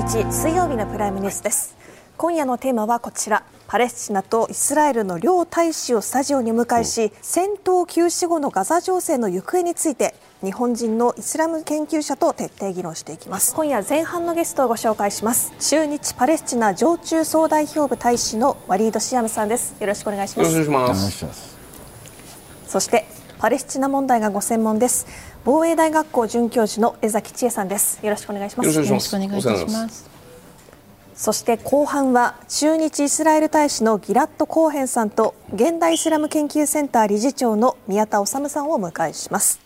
19日水曜日のプライムニュースです。今夜のテーマはこちら。パレスチナとイスラエルの両大使をスタジオにお迎えし戦闘休止後のガザ情勢の行方について日本人のイスラム研究者と徹底議論していきます。今夜前半のゲストをご紹介します。中日パレスチナ常駐総代表部大使のワリードシアムさんです。よろしくお願いします。よろしくお願いします。そしてパレスチナ問題がご専門です防衛大学校准教授の江崎千恵さんです。よろしくお願いします。よろしくお願いします。そして後半は駐日イスラエル大使のギラット・コーヘンさんと現代イスラム研究センター理事長の宮田治さんをお迎えします。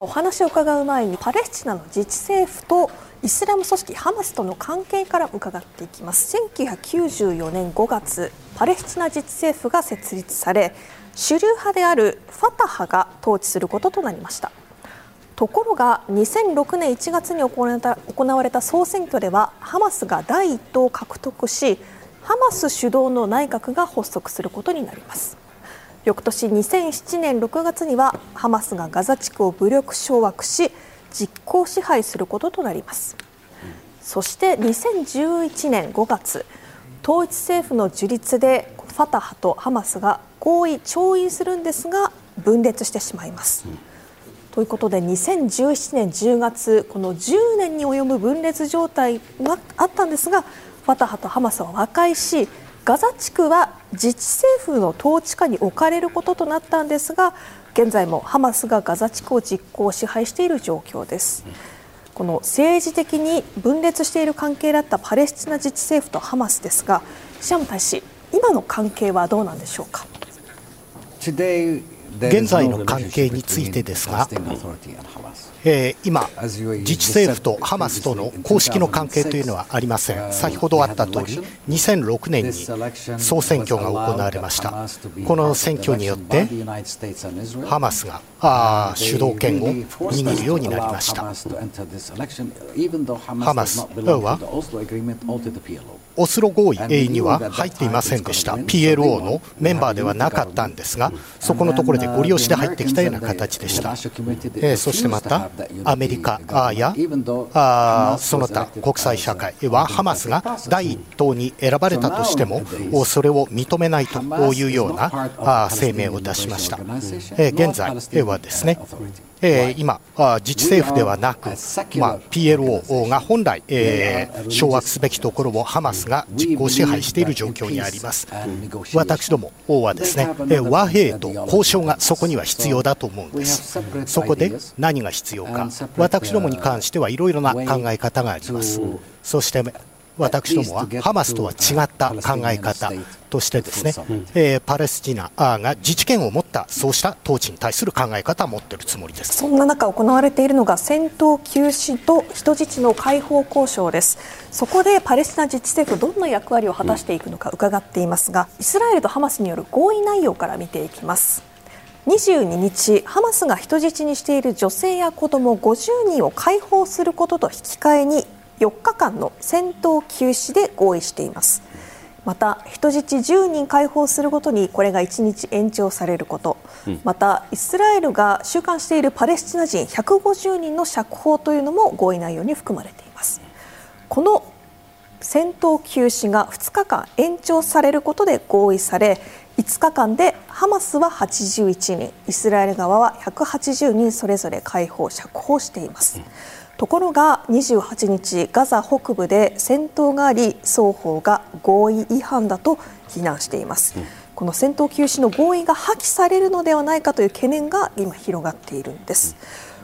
お話を伺う前にパレスチナの自治政府とイスラム組織ハマスとの関係から伺っていきます。1994年5月パレスチナ自治政府が設立され主流派であるファタハが統治することとなりました。ところが2006年1月に行われた行われた総選挙ではハマスが第1党を獲得しハマス主導の内閣が発足することになります。翌年2007年6月にはハマスがガザ地区を武力掌握し実効支配することとなります。そして2011年5月統一政府の樹立でファタハとハマスが合意調印するんですが分裂してしまいます。うん、ということで2017年10月この10年に及ぶ分裂状態があったんですがファタハとハマスは和解しガザ地区は自治政府の統治下に置かれることとなったんですが現在もハマスがガザ地区を実行支配している状況です。この政治的に分裂している関係だったパレスチナ自治政府とハマスですがシャム大使今の関係はどうなんでしょうか？現在の関係についてですが、えー、今、自治政府とハマスとの公式の関係というのはありません、先ほどあった通り、2006年に総選挙が行われました、この選挙によって、ハマスがあ主導権を握るようになりました。ハマスはオスロ合意には入っていませんでした。PLO のメンバーではなかったんですがそこのところでご利用しで入ってきたような形でした、えー、そしてまたアメリカや？あその他国際社会はハマスが第一党に選ばれたとしてもそれを認めないというような声明を出しました、現在はですね、今、自治政府ではなく、まあ、PLO が本来、え、掌握すべきところをハマスが実効支配している状況にあります。私どもはですね、和平と交渉がそこには必要だと思うんです。そこで何が必要か、私どもに関してはいろいろな考え方があります。そして私どもはハマスとは違った考え方としてですね、えー、パレスチナが自治権を持ったそうした統治に対する考え方を持っているつもりです。そんな中行われているのが戦闘休止と人質の解放交渉です。そこでパレスチナ自治政府どんな役割を果たしていくのか伺っていますがイスラエルとハマスによる合意内容から見ていきます22日、ハマスが人質にしている女性や子ども50人を解放することと引き換えに4日間の戦闘休止で合意しています。また人質10人解放するごとにこれが1日延長されること、うん、またイスラエルが収監しているパレスチナ人150人の釈放というのも合意内容に含まれています。この戦闘休止が2日間延長されることで合意され5日間でハマスは81人イスラエル側は180人それぞれ解放釈放しています、うんところが28日ガザ北部で戦闘があり双方が合意違反だと非難しています、うん、この戦闘休止の合意が破棄されるのではないかという懸念が今広がっているんです、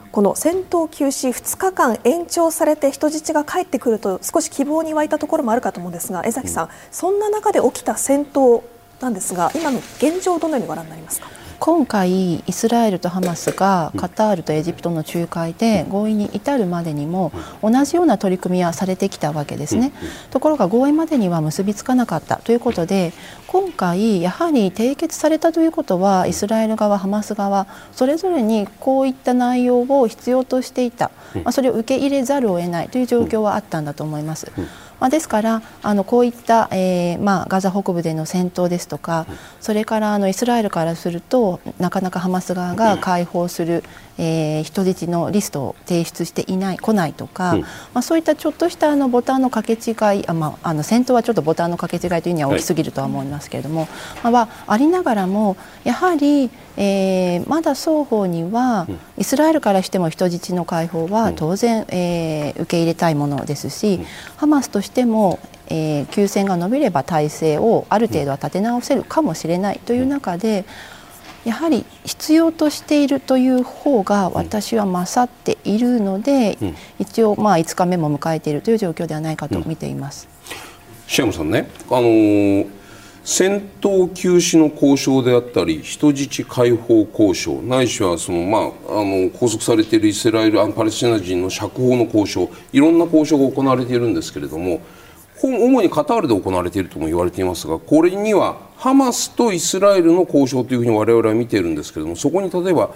うん、この戦闘休止2日間延長されて人質が帰ってくると少し希望に湧いたところもあるかと思うんですが江崎さん、そんな中で起きた戦闘なんですが今の現状どのようにご覧になりますか？今回イスラエルとハマスがカタールとエジプトの仲介で合意に至るまでにも同じような取り組みはされてきたわけですね。ところが合意までには結びつかなかったということで今回やはり締結されたということはイスラエル側ハマス側それぞれにこういった内容を必要としていた、まあ、それを受け入れざるを得ないという状況はあったんだと思います。まあ、ですからあのこういった、えーまあ、ガザ北部での戦闘ですとかそれからあのイスラエルからするとなかなかハマス側が解放する、えー、人質のリストを提出していない来ないとか、うん、まあ、そういったちょっとしたあのボタンの掛け違いあ、まあ、あの戦闘はちょっとボタンの掛け違いというには大きすぎるとは思いますけれども、はい、まあ、はありながらもやはり、えー、まだ双方には、うん、イスラエルからしても人質の解放は当然、うん、えー、受け入れたいものですし、ハマスとしてもえー、休戦が伸びれば体制をある程度は立て直せるかもしれないという中で、やはり必要としているという方が私は勝っているので、うん、一応まあ5日目も迎えているという状況ではないかと見ています。シアムさんね、あのー、戦闘休止の交渉であったり人質解放交渉ないしはその、まあ、あの拘束されているイスラエルパレスチナ人の釈放の交渉いろんな交渉が行われているんですけれども主にカタールで行われているとも言われていますがこれにはハマスとイスラエルの交渉というふうに我々は見ているんですけれどもそこに例えば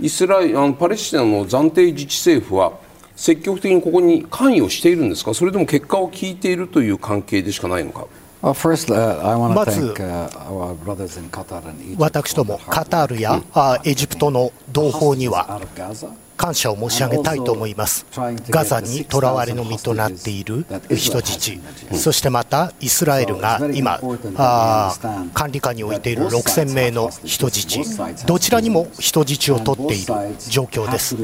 イスラエルあのパレスチナの暫定自治政府は積極的にここに関与しているんですか？それとも結果を聞いているという関係でしかないのか？まず、私どもカタールやエジプトの同胞には感謝を申し上げたいと思います。ガザにとらわれの身となっている人質、そしてまたイスラエルが今、あ管理下に置いている6000名の人質、どちらにも人質を取っている状況です。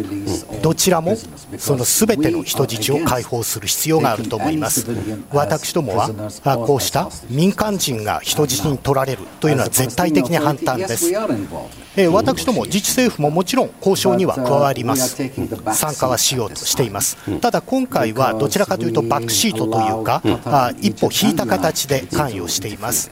どちらもそのすべての人質を解放する必要があると思います。私どもはこうした民間人が人質に取られるというのは絶対的に反対です。え私ども自治政府ももちろん交渉には加わります、参加はしようとしています、ただ今回はどちらかというとバックシートというか、あ一歩引いた形で関与しています、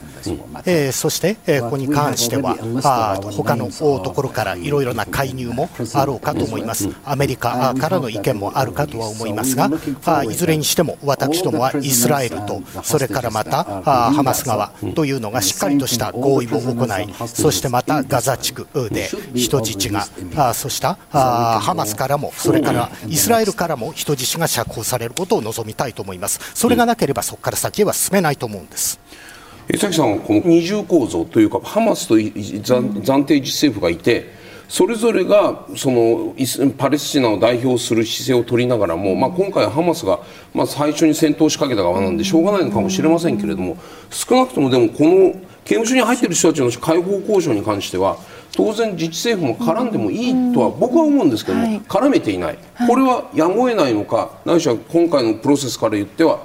え、そして、え、ここに関しては、あ他のところからいろいろな介入もあろうかと思います、アメリカからの意見もあるかとは思いますが、いずれにしても私どもはイスラエルと、それからまたハマス側というのがしっかりとした合意を行い、そしてまたガザ地区で人質が、そうしたハマスからも、それからイスラエルからも人質が釈放されることを望みたいと思います、それがなければそこから先へは進めないと思うんです。江崎さんはこの二重構造というか、ハマスと暫定自治政府がいて、それぞれがそのパレスチナを代表する姿勢を取りながらも、まあ、今回はハマスが、まあ、最初に戦闘を仕掛けた側なんでしょうがないのかもしれませんけれども少なくともでもこの刑務所に入っている人たちの解放交渉に関しては当然自治政府も絡んでもいいとは僕は思うんですけども、絡めていない、これはやむを得ないのかないしは今回のプロセスから言っては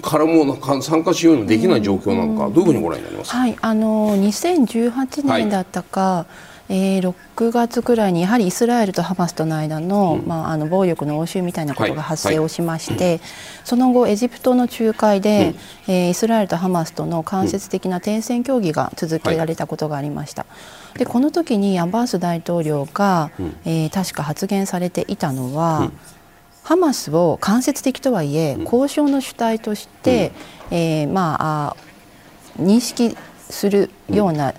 からも参加しようにもできない状況なのか、どういうふうにご覧になります？か、はい、あの2018年だったか、はいえー、6月くらいにやはりイスラエルとハマスとの間のうん、まあ、あの暴力の応酬みたいなことが発生をしまして、はい。はい、その後エジプトの仲介で、うん、えー、イスラエルとハマスとの間接的な停戦協議が続けられたことがありました。でこの時にアバース大統領が、うん、えー、確か発言されていたのは、ハマスを間接的とはいえ、交渉の主体として、えー、まあ認識するような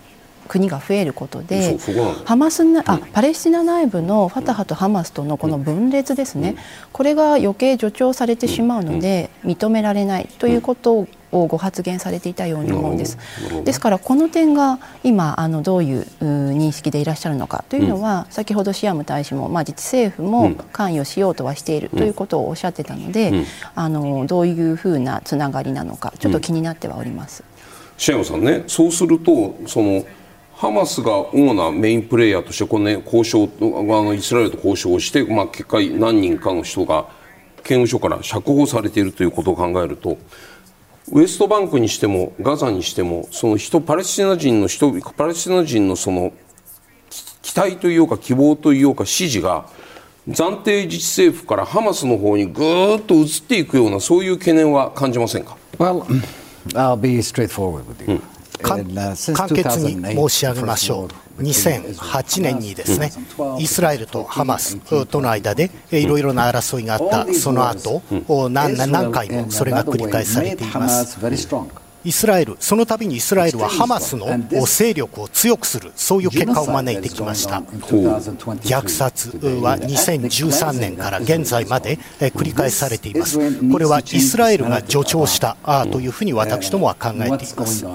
国が増えることでハマスなあパレスチナ内部のファタハとハマスとのこの分裂ですね、これが余計助長されてしまうので認められないということをご発言されていたように思うんです。ですからこの点が今あのどういう認識でいらっしゃるのかというのは、先ほどシアム大使も、まあ、自治政府も関与しようとはしているということをおっしゃってたので、あのどういうふうなつながりなのかちょっと気になってはおります。シアムさんねそうするとそのハマスが主なメインプレーヤーとしてこの、ね、交渉あのイスラエルと交渉をして、まあ、結果何人かの人が刑務所から釈放されているということを考えるとウエストバンクにしてもガザにしてもその人パレスチナ人の人パレスチナ人のその期待というか希望というか支持が暫定自治政府からハマスの方にぐーっと移っていくようなそういう懸念は感じませんか、well, I'll be straightforward with you.、うん簡潔に申し上げましょう。2008年にですねイスラエルとハマスとの間でいろいろな争いがあった。その後何何回もそれが繰り返されています。イスラエル、その度にイスラエルはハマスの勢力を強くする、そういう結果を招いてきました。虐殺は2013年から現在まで繰り返されています。これはイスラエルが助長したというふうに私どもは考えています。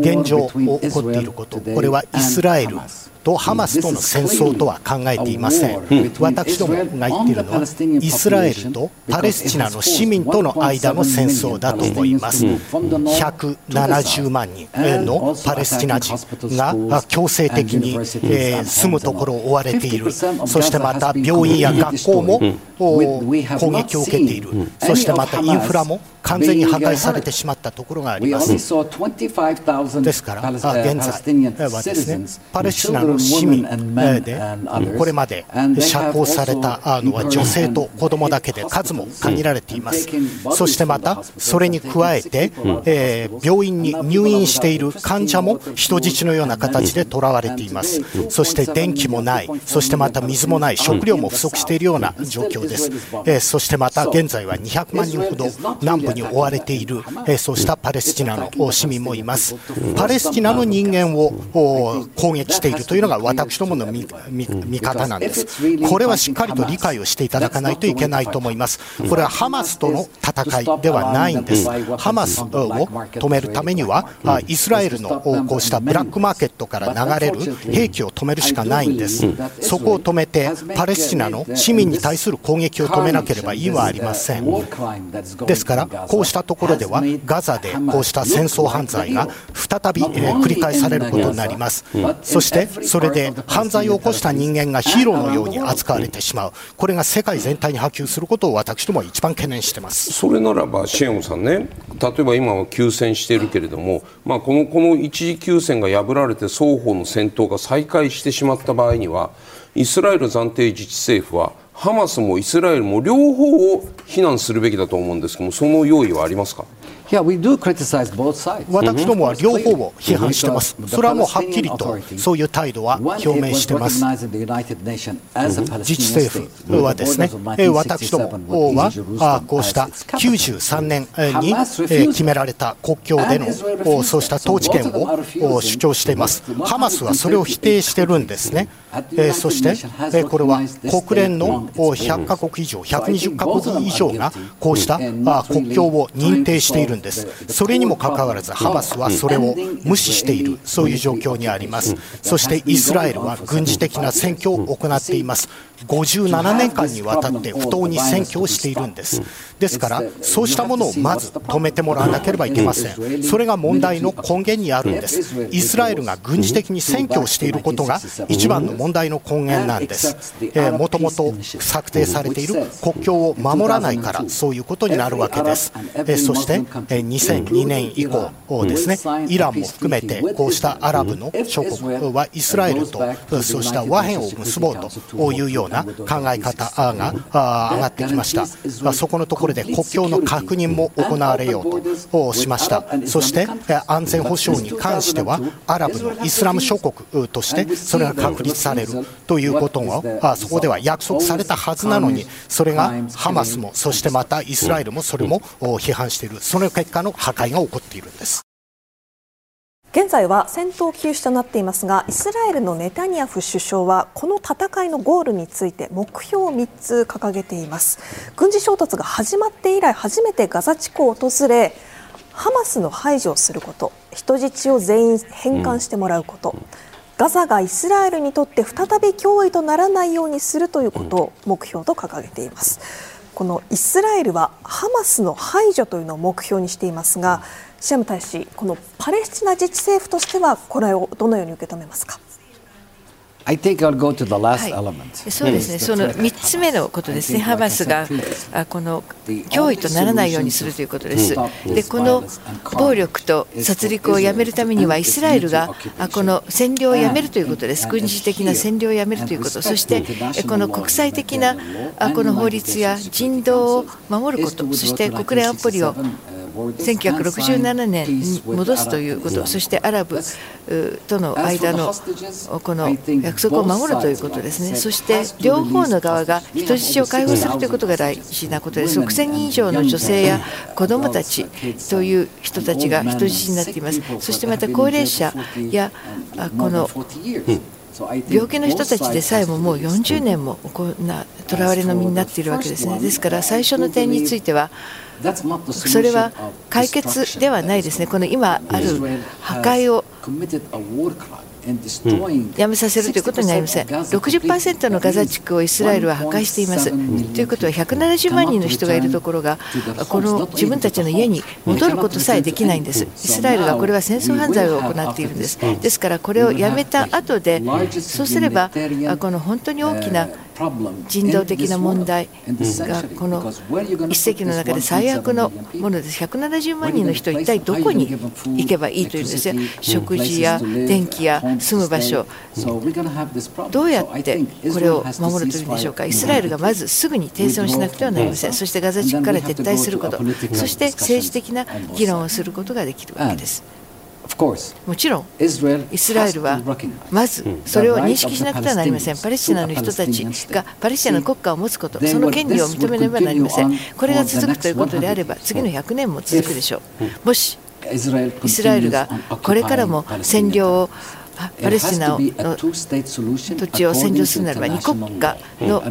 現状起こっていること、これはイスラエルとハマスとの戦争とは考えていません、私どもが言っているのはイスラエルとパレスチナの市民との間の戦争だと思います。170万人のパレスチナ人が強制的に、え住むところを追われている。そしてまた病院や学校も攻撃を受けている。そしてまたインフラも完全に破壊されてしまったところがあります。ですから、現在はですね、パレスチナの市民で、これまで釈放されたのは女性と子供だけで数も限られています。そしてまた、それに加えて、えー、病院に入院している患者も人質のような形で囚われています。そして電気もない、そしてまた水もない、食料も不足しているような状況です。えー、そしてまた現在は200万人ほど南部に追われている、えー、そうしたパレスチナの市民もいます。パレスチナの人間を攻撃しているというのが私どもの見方なんです。これはしっかりと理解をしていただかないといけないと思います。これはハマスとの戦いではないんです。ハマスを止めるためには、イスラエルのこうしたブラックマーケットから流れる兵器を止めるしかないんです。そこを止めて、パレスチナの市民に対する攻撃を止めなければ意はありません。ですから、こうしたところでは、ガザでこうした戦争犯罪が再び、え繰り返されることになります。そして、それで犯罪を起こした人間がヒーローのように扱われてしまう。これが世界全体に波及することを私どもは一番懸念してます。それならば、シエムさんね、例えば今は休戦しているけれども、まあ、このこの一時休戦が破られて双方の戦闘が再開してしまった場合にはイスラエル暫定自治政府はハマスもイスラエルも両方を非難するべきだと思うんですけどもその用意はありますか？私どもは両方を批判しています、それはもうはっきりとそういう態度は表明しています。自治政府はですね、私どもはこうした93年に決められた国境でのそうした統治権を主張しています。ハマスはそれを否定してるんですね。そして、これは国連の100カ国以上、120カ国以上がこうした国境を認定しているんです。それにもかかわらず、ハマスはそれを無視している、そういう状況にあります。そしてイスラエルは軍事的な選挙を行っています。57年間にわたって不当に選挙をしているんです。ですから、そうしたものをまず止めてもらわなければいけません。それが問題の根源にあるんです。イスラエルが軍事的に選挙をしていることが一番の問題の根源なんです。もともと策定されている国境を守らないからそういうことになるわけです。えそして、え2002年以降ですね、イランも含めてこうしたアラブの諸国はイスラエルとそうした和平を結ぼうというようなな考え方が上がってきました。そこのところで国境の確認も行われようとしました。そして安全保障に関してはアラブのイスラム諸国としてそれが確立されるということをそこでは約束されたはずなのにそれがハマスもそしてまたイスラエルもそれも批判しているその結果の破壊が起こっているんです。現在は戦闘休止となっていますがイスラエルのネタニヤフ首相はこの戦いのゴールについて目標を3つ掲げています軍事衝突が始まって以来初めてガザ地区を訪れハマスの排除をすること人質を全員返還してもらうこと、うん、ガザがイスラエルにとって再び脅威とならないようにするということを目標と掲げています。このイスラエルはハマスの排除というのを目標にしていますが、シアム大使、このパレスチナ自治政府としてはこれをどのように受け止めますか？はい、そうですね、その3つ目のことですね、ハマスがこの脅威とならないようにするということです。で、この暴力と殺戮をやめるためには、イスラエルがこの占領をやめるということです、軍事的な占領をやめるということ、そしてこの国際的なこの法律や人道を守ること、そして国連安保理を1967年に戻すということ、そしてアラブとの間のこの約束を守るということですね、そして両方の側が人質を解放するということが大事なことです、6000人以上の女性や子どもたちという人たちが人質になっています、そしてまた高齢者やこの病気の人たちでさえももう40年もこんな囚われの身になっているわけですね。ですから最初の点についてはそれは解決ではないですね、この今ある破壊をやめさせるということになりません。60%のガザ地区をイスラエルは破壊しています。ということは170万人の人がいるところがこの自分たちの家に戻ることさえできないんです。イスラエルがこれは戦争犯罪を行っているんです。ですからこれをやめた後でそうすればこの本当に大きな人道的な問題がこの一世紀の中で最悪のものです。170万人の人一体どこに行けばいいというんですね食事や電気や住む場所。どうやってこれを守るというんでしょうか？イスラエルがまずすぐに停戦をしなくてはなりません。そしてガザ地区から撤退すること。そして政治的な議論をすることができるわけです。もちろんイスラエルはまずそれを認識しなくてはなりません。パレスチナの人たちがパレスチナの国家を持つことその権利を認めねばなりません。これが続くということであれば次の100年も続くでしょう。もしイスラエルがこれからも占領をパレスチナの土地を占領するならば2国家の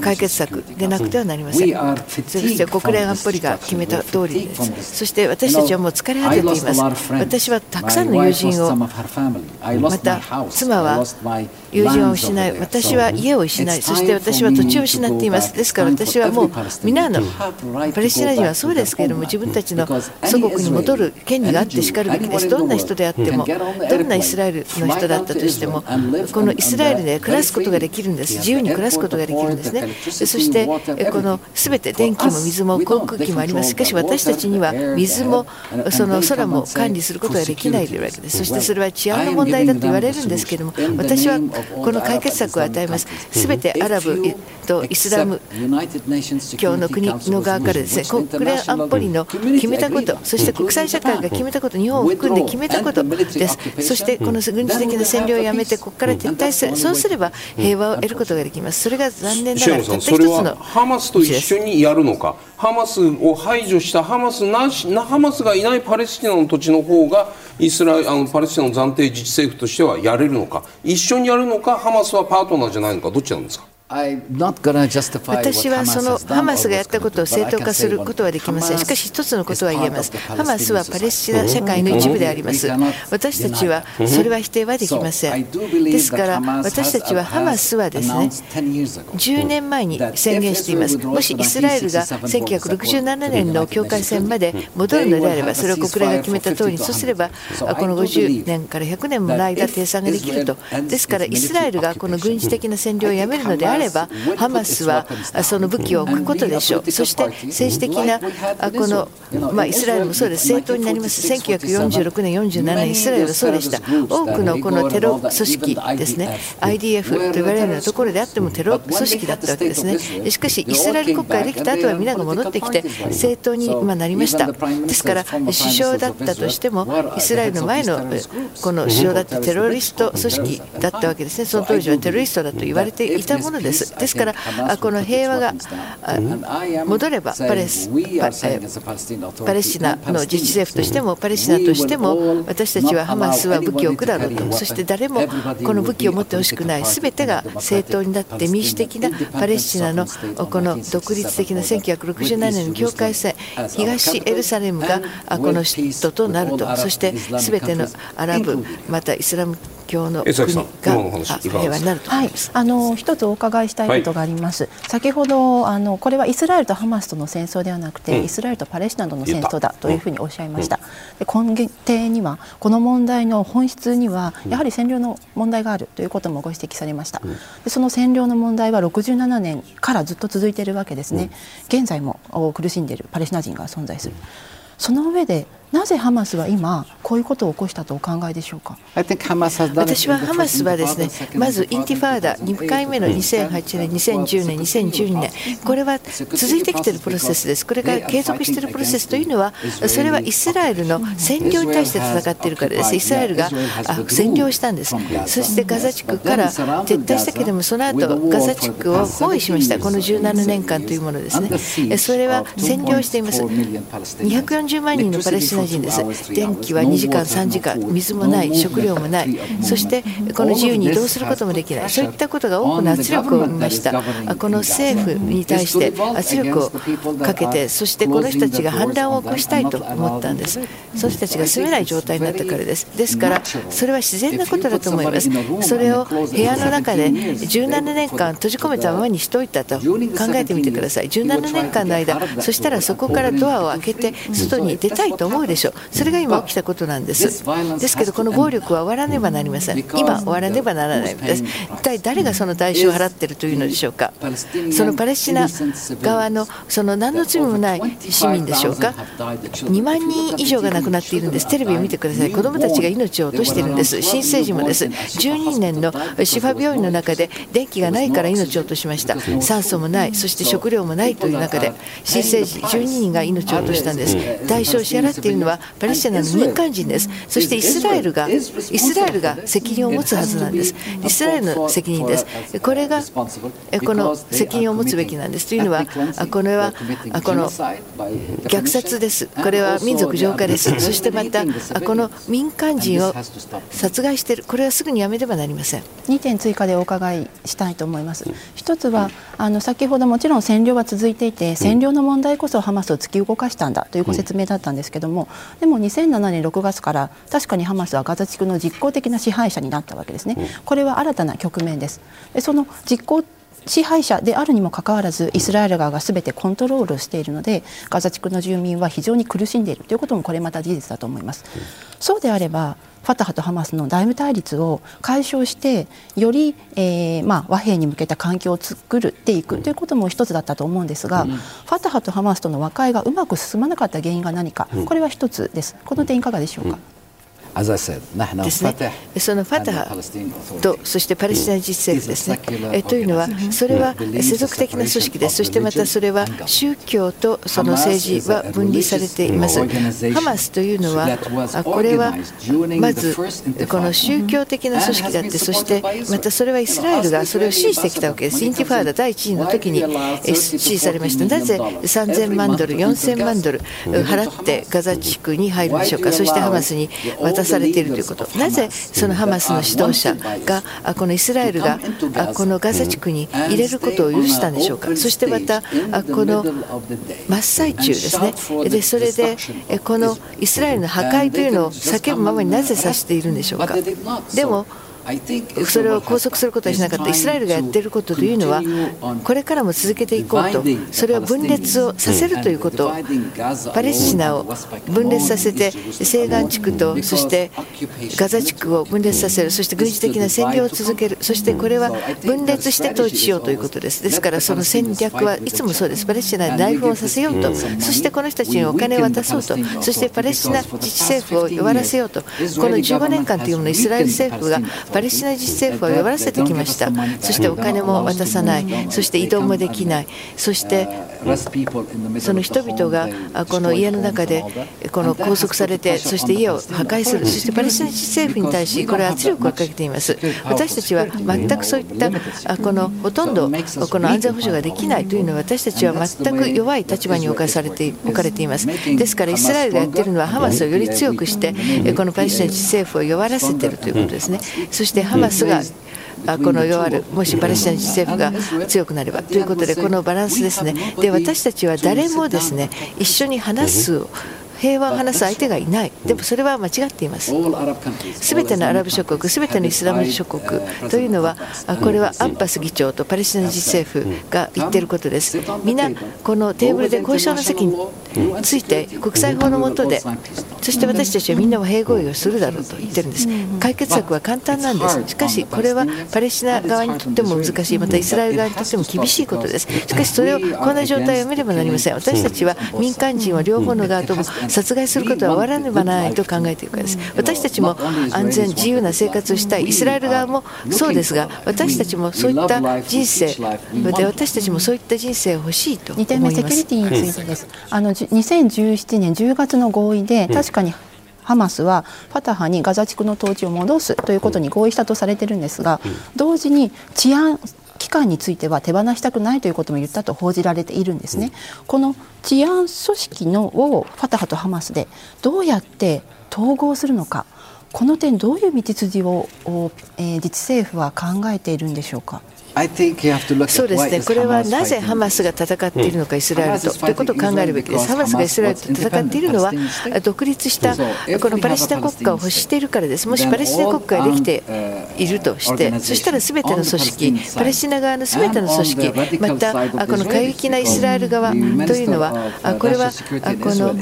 解決策でなくてはなりません。そして国連安保理が決めた通りです。そして私たちはもう疲れ果てています。私はたくさんの友人をまた妻は友人を失い私は家を失いそして私は土地を失っています。ですから私はもう皆のパレスチナ人はそうですけれども自分たちの祖国に戻る権利があってしかるべきです。どんな人であってもどんなイスラエルラエルの人だったとしてもこのイスラエルで暮らすことができるんです。自由に暮らすことができるんですね。そしてこの全て電気も水も航空機もあります。しかし私たちには水もその空も管理することができないというわけです。そしてそれは治安の問題だと言われるんですけれども私はこの解決策を与えます。全てアラブとイスラム教の国の側からですね国連安保理の決めたことそして国際社会が決めたこと日本を含んで決めたことです。そしてこの軍事的な占領をやめてここから撤退する。そうすれば平和を得ることができます。それが残念ながらたった一つのハマスと一緒にやるのか？ハマスを排除したハマスなしハマスがいないパレスチナの土地の方がイスラあのパレスチナの暫定自治政府としてはやれるのか？一緒にやるのか？ハマスはパートナーじゃないのか？どっちなんですか？私はそのハマスがやったことを正当化することはできません。しかし一つのことは言えます。ハマスはパレスチナ社会の一部であります。私たちはそれは否定はできません。ですから私たちはハマスはですね、10年前に宣言しています。もしイスラエルが1967年の境界線まで戻るのであれば、それを国連が決めた通り、そうすればこの50年から100年もの間停戦ができると。ですからイスラエルがこの軍事的な占領をやめるのであれば、あればハマスはその武器を置くことでしょう。そして政治的なこの、まあ、イスラエルもそうです。政党になります。1946年47年イスラエルはそうでした。多くのこのテロ組織ですね。IDF と言われるようなところであってもテロ組織だったわけですね。しかしイスラエル国家ができた後は皆が戻ってきて政党に今なりました。ですから首相だったとしてもイスラエルの前のこの首相だったテロリスト組織だったわけですね。その当時はテロリストだと言われていたものです。ですから、この平和が戻ればパレスパレスチナの自治政府としても、パレスチナとしても、私たちはハマスは武器を置くだろうと、そして誰もこの武器を持ってほしくない、すべてが正当になって民主的なパレスチナのこの独立的な1967年の境界線、東エルサレムがこの首都となると、そしてすべてのアラブ、またイスラム教の国が平和になると思います。はい、あの一つお伺いしたいことがあります。はい、先ほどあのこれはイスラエルとハマスとの戦争ではなくて、うん、イスラエルとパレスチナとの戦争だというふうにおっしゃいました。で根底にはこの問題の本質にはやはり占領の問題があるということもご指摘されました。でその占領の問題は67年からずっと続いているわけですね。現在も苦しんでいるパレスチナ人が存在する。その上でなぜハマスは今こういうことを起こしたとお考えでしょうか？私はハマスはですねまずインティファーダ2回目の2008年2010年2012年これは続いてきているプロセスです。これが継続しているプロセスというのはそれはイスラエルの占領に対して戦っているからです。イスラエルが占領したんです。そしてガザ地区から撤退したけれどもその後ガザ地区を包囲しました。この17年間というものですね。それは占領しています。240万人のパレスチスナ人です。電気は2時間3時間。水もない食料もない。そしてこの自由に移動することもできない。そういったことが多くの圧力を生みました。この政府に対して圧力をかけてそしてこの人たちが反乱を起こしたいと思ったんです。その人たちが住めない状態になったからです。ですからそれは自然なことだと思います。それを部屋の中で17年間閉じ込めたままにしておいたと考えてみてください。17年間の間そしたらそこからドアを開けて外に出たいと思うでしょう。それが今起きたことなんです。ですけどこの暴力は終わらねばなりません。今終わらねばならないです。一体誰がその代償を払っているというのでしょうか。そのパレスチナ側のその何の罪もない市民でしょうか。2万人以上が亡くなっているんです。テレビを見てください。子どもたちが命を落としているんです。新生児もです。12年のシファ病院の中で電気がないから命を落としました。酸素もない。そして食料もないという中で新生児12人が命を落としたんです代償を支払っているのはパレスチナの民間人です。そしてイスラエルがイスラエルが責任を持つはずなんです。イスラエルの責任です。これがこの責任を持つべきなんです。というのはこれはこの虐殺です。これは民族浄化です。そしてまたこの民間人を殺害している。これはすぐにやめねばなりません。2点追加でお伺いしたいと思います。一つはあの先ほどもちろん占領は続いていて占領の問題こそハマスを突き動かしたんだというご説明だったんですけどもでも2007年6月から確かにハマスはガザ地区の実効的な支配者になったわけですね。これは新たな局面です。でその実効支配者であるにもかかわらずイスラエル側がすべてコントロールしているのでガザ地区の住民は非常に苦しんでいるということもこれまた事実だと思います。そうであればファタハとハマスの大務対立を解消してより、えーまあ、和平に向けた環境を作っていくということも一つだったと思うんですが、うん、ファタハとハマスとの和解がうまく進まなかった原因が何か、これは一つです。この点いかがでしょうか？うんですね、そのファタハとそしてパレスチナ自治政府ですね、えというのはそれは世俗的な組織です。そしてまたそれは宗教とその政治は分離されています。ハマスというのはこれはまずこの宗教的な組織であってそしてまたそれはイスラエルがそれを支持してきたわけです。インティファーダ第1次の時に支持されました。なぜ3000万ドル4000万ドル払ってガザ地区に入るんでしょうか。そしてハマスに渡されているということ、なぜそのハマスの指導者が、このイスラエルがこのガザ地区に入れることを許したんでしょうか、そしてまた、この真っ最中ですね、でそれでこのイスラエルの破壊というのを叫ぶままになぜさせているんでしょうか。でもそれを拘束することはしなかったイスラエルがやっていることというのはこれからも続けていこうとそれを分裂をさせるということパレスチナを分裂させて西岸地区とそしてガザ地区を分裂させるそして軍事的な占領を続けるそしてこれは分裂して統治しようということです。ですからその戦略はいつもそうです。パレスチナで内紛をさせようとそしてこの人たちにお金を渡そうとそしてパレスチナ自治政府を弱らせようとこの15年間というものイスラエル政府がパレスチナ自治政府を弱らせてきました。そしてお金も渡さない。そして移動もできない。そしてその人々がこの家の中でこの拘束されてそして家を破壊する。そしてパレスチナ自治政府に対しこれは圧力をかけています。私たちは全くそういったこのほとんどこの安全保障ができない。というのは私たちは全く弱い立場に置かされて置かれています。ですからイスラエルがやっているのはハマスをより強くしてこのパレスチナ自治政府を弱らせているということですね。そしてハマスがこの弱る、もしパレスチナ自治政府が強くなればということで、このバランスですね、で私たちは誰もですね一緒に話す平和を話す相手がいない、でもそれは間違っています。すべてのアラブ諸国、すべてのイスラム諸国というのは、これはアッバス議長とパレスチナ自治政府が言っていることです。皆、このテーブルで交渉の席について、国際法の下で、そして私たちはみんなは併合意をするだろうと言ってるんです。解決策は簡単なんです。しかし、これはパレスチナ側にとっても難しい、またイスラエル側にとっても厳しいことです。しかし、それをこんな状態を見ればなりません。私たちは民間人は両方の側とも殺害することは終わらねばならないと考えているからです。私たちも安全自由な生活をしたいイスラエル側もそうですが私たちもそういった人生で私たちもそういった人生を欲しいと思います2点目セキュリティについてですあの2017年10月の合意で確かにハマスはファタハにガザ地区の統治を戻すということに合意したとされているんですが同時に治安期間については手放したくないということも言ったと報じられているんですね。この治安組織のをファタハとハマスでどうやって統合するのかこの点どういう道筋を、えー、自治政府は考えているんでしょうか。そうですね、これはなぜハマスが戦っているのか、イスラエルと、ということを考えるべきです。ハマスがイスラエルと戦っているのは、独立したこのパレスチナ国家を欲しているからです。もしパレスチナ国家ができているとして、そしたらすべての組織、パレスチナ側のすべての組織、またこの過激なイスラエル側というのは、これはこの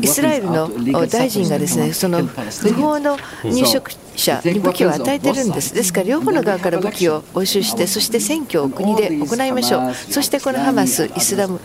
イスラエルの大臣がですね、その不法の入植者に武器を与えているんです。ですから両方の側から武器を押収して、そして選挙を国で行いましょう、そしてこのハマス、イスラム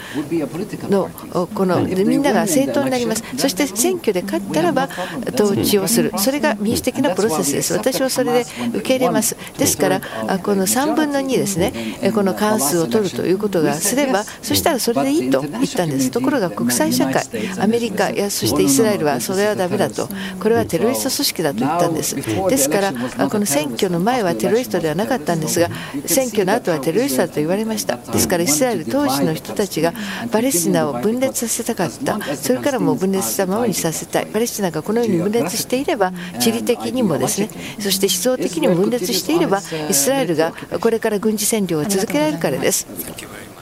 のこのみんなが政党になります、そして選挙で勝ったらば統治をする、それが民主的なプロセスです、私はそれで受け入れます、ですから、この3分の2ですね、この過半数を取るということがすれば、そしたらそれでいいと言ったんです、ところが国際社会、アメリカやそしてイスラエルはそれはだめだと、これはテロリスト組織だと言ったんです。ですから、この選挙の前はテロリストではなかったんですが、選挙の後はテロリストだと言われました、ですからイスラエル当時の人たちがパレスチナを分裂させたかった、それからも分裂したままにさせたい、パレスチナがこのように分裂していれば、地理的にもですね、そして思想的にも分裂していれば、イスラエルがこれから軍事占領を続けられるからです。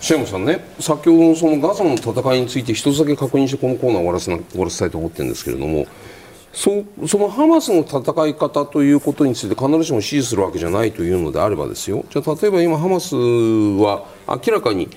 シェムさんね、先ほどのそのガザの戦いについて一つだけ確認してこのコーナーを終わらせな終わらせたいと思ってるんですけれども、そそのハマスの戦い方ということについて必ずしも支持するわけじゃないというのであればですよ。じゃ例えば今ハマスは明らかに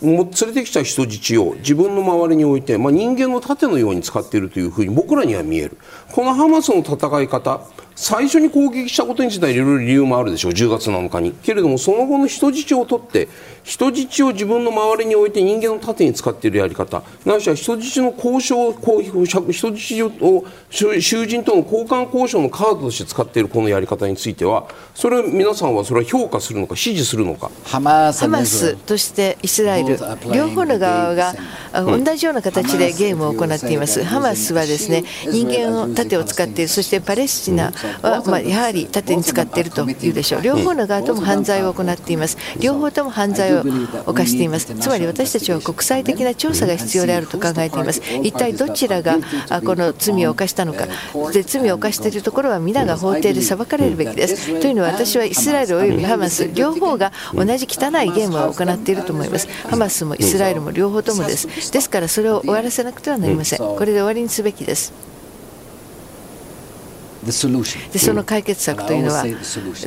も連れてきた人質を自分の周りに置いて、まあ、人間の盾のように使っているというふうに僕らには見える。このハマスの戦い方最初に攻撃したことについてはいろいろ理由もあるでしょう10月7日に。けれどもその後の人質を取って人質を自分の周りに置いて人間の盾に使っているやり方。ないしは人質の交渉人質を囚人との交換交渉のカードとして使っているこのやり方についてはそれは皆さんはそれは評価するのか支持するのか。ハマスとしてイスラエル。両方の側が同じような形でゲームを行っています、ハマスはですね人間の盾を使っている。そしてパレスチナは、まあ、やはり盾に使っているというでしょう。両方の側とも犯罪を行っています。両方とも犯罪を犯しています。つまり私たちは国際的な調査が必要であると考えています。一体どちらがこの罪を犯したのか。で罪を犯しているところは皆が法廷で裁かれるべきです。というのは私はイスラエルおよびハマス両方が同じ汚いゲームを行っていると思います。ハマスもイスラエルも両方ともです。ですからそれを終わらせなくてはなりません。これで終わりにすべきですでその解決策というのは、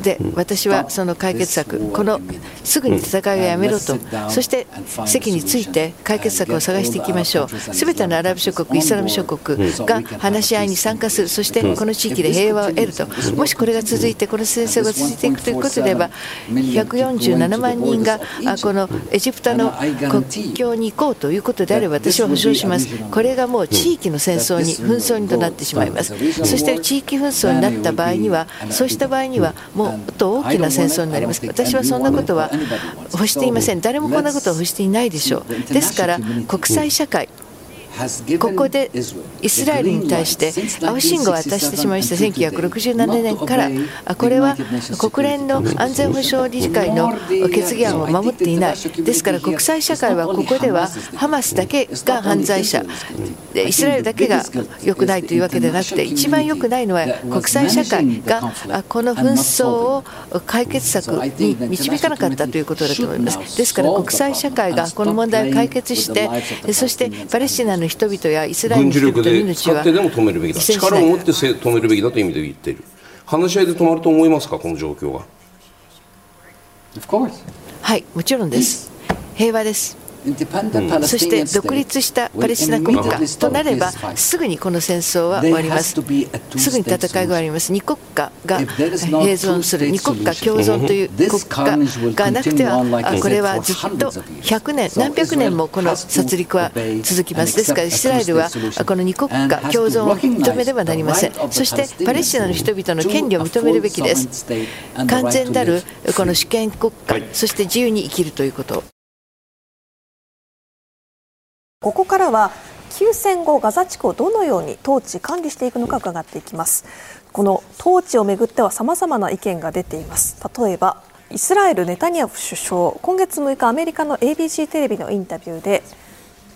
で私はその解決策、このすぐに戦いをやめろと、そして席について解決策を探していきましょう、すべてのアラブ諸国、イスラム諸国が話し合いに参加する、そしてこの地域で平和を得ると、もしこれが続いて、この戦争が続いていくということであれば、147万人がこのエジプトの国境に行こうということであれば、私は保証します、これがもう地域の戦争に、紛争にとなってしまいます。そして地域紛争になった場合にはそうした場合にはもっと大きな戦争になります私はそんなことは欲していません誰もこんなことを欲していないでしょうですから国際社会ここでイスラエルに対して青信号を渡してしまいました。1967年からこれは国連の安全保障理事会の決議案を守っていない。ですから国際社会はここではハマスだけが犯罪者。イスラエルだけが良くないというわけではなくて一番良くないのは国際社会がこの紛争を解決策に導かなかったということだと思います。ですから国際社会がこの問題を解決してそしてパレスチナのの人々やイスラエルの人々の命は軍事力で使ってでも止めるべきだ。力を持って止めるべきだという意味で言っている。話し合いで止まると思いますか？この状況は。はいもちろんです。平和ですそして独立したパレスチナ国家となればすぐにこの戦争は終わります。すぐに戦いが終わります。二国家が併存する。二国家共存という国家がなくてはこれはずっと100年何百年もこの殺戮は続きます。ですからイスラエルはこの二国家共存を認めねばなりません。そしてパレスチナの人々の権利を認めるべきです。完全なるこの主権国家そして自由に生きるということここからは休戦後ガザ地区をどのように統治管理していくのか伺っていきます。この統治をめぐっては様々な意見が出ています。例えばイスラエル・ネタニヤフ首相今月6日アメリカの ABC テレビのインタビューで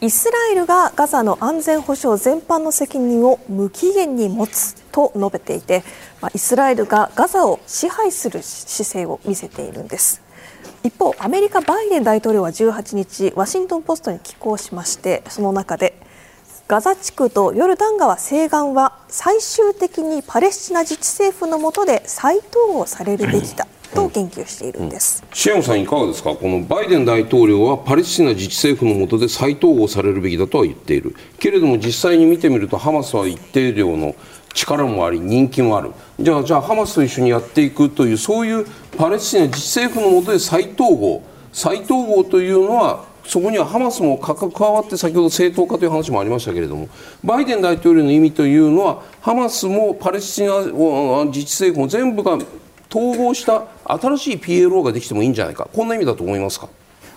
イスラエルがガザの安全保障全般の責任を無期限に持つと述べていて、まあ、イスラエルがガザを支配する姿勢を見せているんです一方アメリカバイデン大統領は18日ワシントン・ポストに寄稿しましてその中でガザ地区とヨルダン川西岸は最終的にパレスチナ自治政府の下で再統合されるべきだ。と言及しているんです、シアムさん、いかがですか、このバイデン大統領はパレスチナ自治政府の下で再統合されるべきだとは言っている、けれども実際に見てみると、ハマスは一定量の力もあり、人気もある、じゃあ、じゃあハマスと一緒にやっていくという、そういうパレスチナ自治政府の下で再統合、再統合というのは、そこにはハマスも加わって先ほど正当化という話もありましたけれどもバイデン大統領の意味というのはハマスもパレスチナ自治政府も全部が統合した新しい PLO ができてもいいんじゃないかこんな意味だと思いますか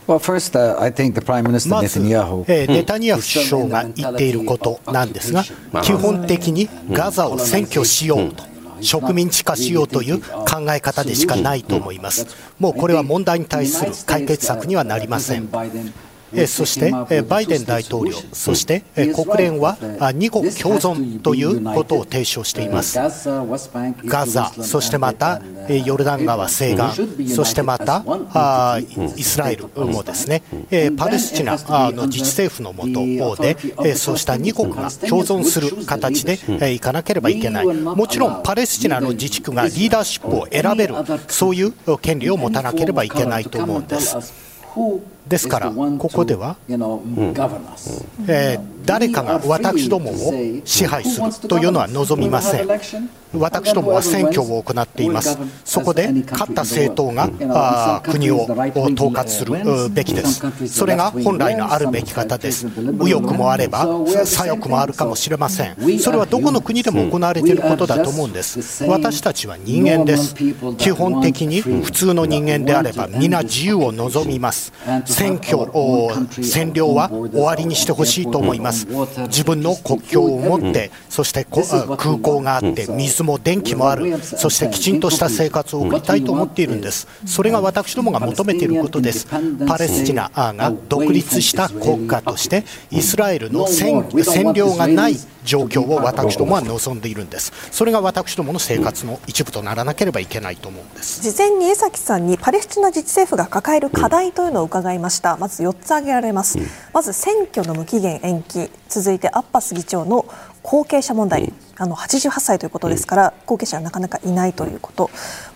？Well, first, uh, I think the Prime Minister まず、えー、ネタニヤフ首相が言っていることなんですが、基本的にガザを占拠しようと。植民地化しようという考え方でしかないと思います。もうこれは問題に対する解決策にはなりません。そしてバイデン大統領、そして国連は二国共存ということを提唱しています。ガザ、そしてまたヨルダン川西岸、そしてまたイスラエルもですね、パレスチナの自治政府の下で、そうした二国が共存する形でいかなければいけない。もちろんパレスチナの自治区がリーダーシップを選べる、そういう権利を持たなければいけないと思うんです。ですから、ここでは、えー、誰かが私どもを支配するというのは望みません。私どもは選挙を行っています。そこで勝った政党があ国を統括するべきです。それが本来のあるべき方です。右翼もあれば左翼もあるかもしれません。それはどこの国でも行われていることだと思うんです。私たちは人間です。基本的に普通の人間であれば皆自由を望みます。選挙、占領は終わりにしてほしいと思います。自分の国境を持って、そして空港があって、水も電気もある、そしてきちんとした生活を送りたいと思っているんです。それが私どもが求めていることです。パレスチナが独立した国家として、イスラエルの占領がない状況を私どもは望んでいるんです。それが私どもの生活の一部とならなければいけないと思うんです。事前に江崎さんにパレスチナ自治政府が抱える課題というのを伺いました。まず4つ挙げられます。まず選挙の無期限延期、続いてアッバス議長の後継者問題、あの88歳ということですから、後継者はなかなかいないということ、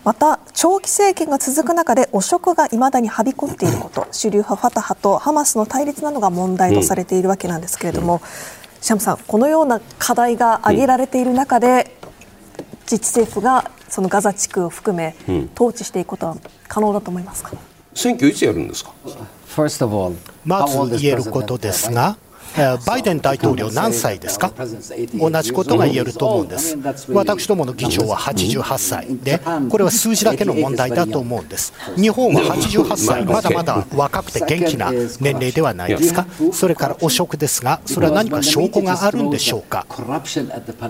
また長期政権が続く中で汚職がいまだにはびこっていること、主流派ファタハとハマスの対立などが問題とされているわけなんですけれども、シャムさん、このような課題が挙げられている中で、自治政府がそのガザ地区を含め、統治していくことは可能だと思いますか？選挙いつやるんですか？まず言えることですが、バイデン大統領何歳ですか？同じことが言えると思うんです。私どもの議長は88歳でこれは数字だけの問題だと思うんです。日本は88歳まだまだ若くて元気な年齢ではないですか？それから汚職ですがそれは何か証拠があるんでしょうか？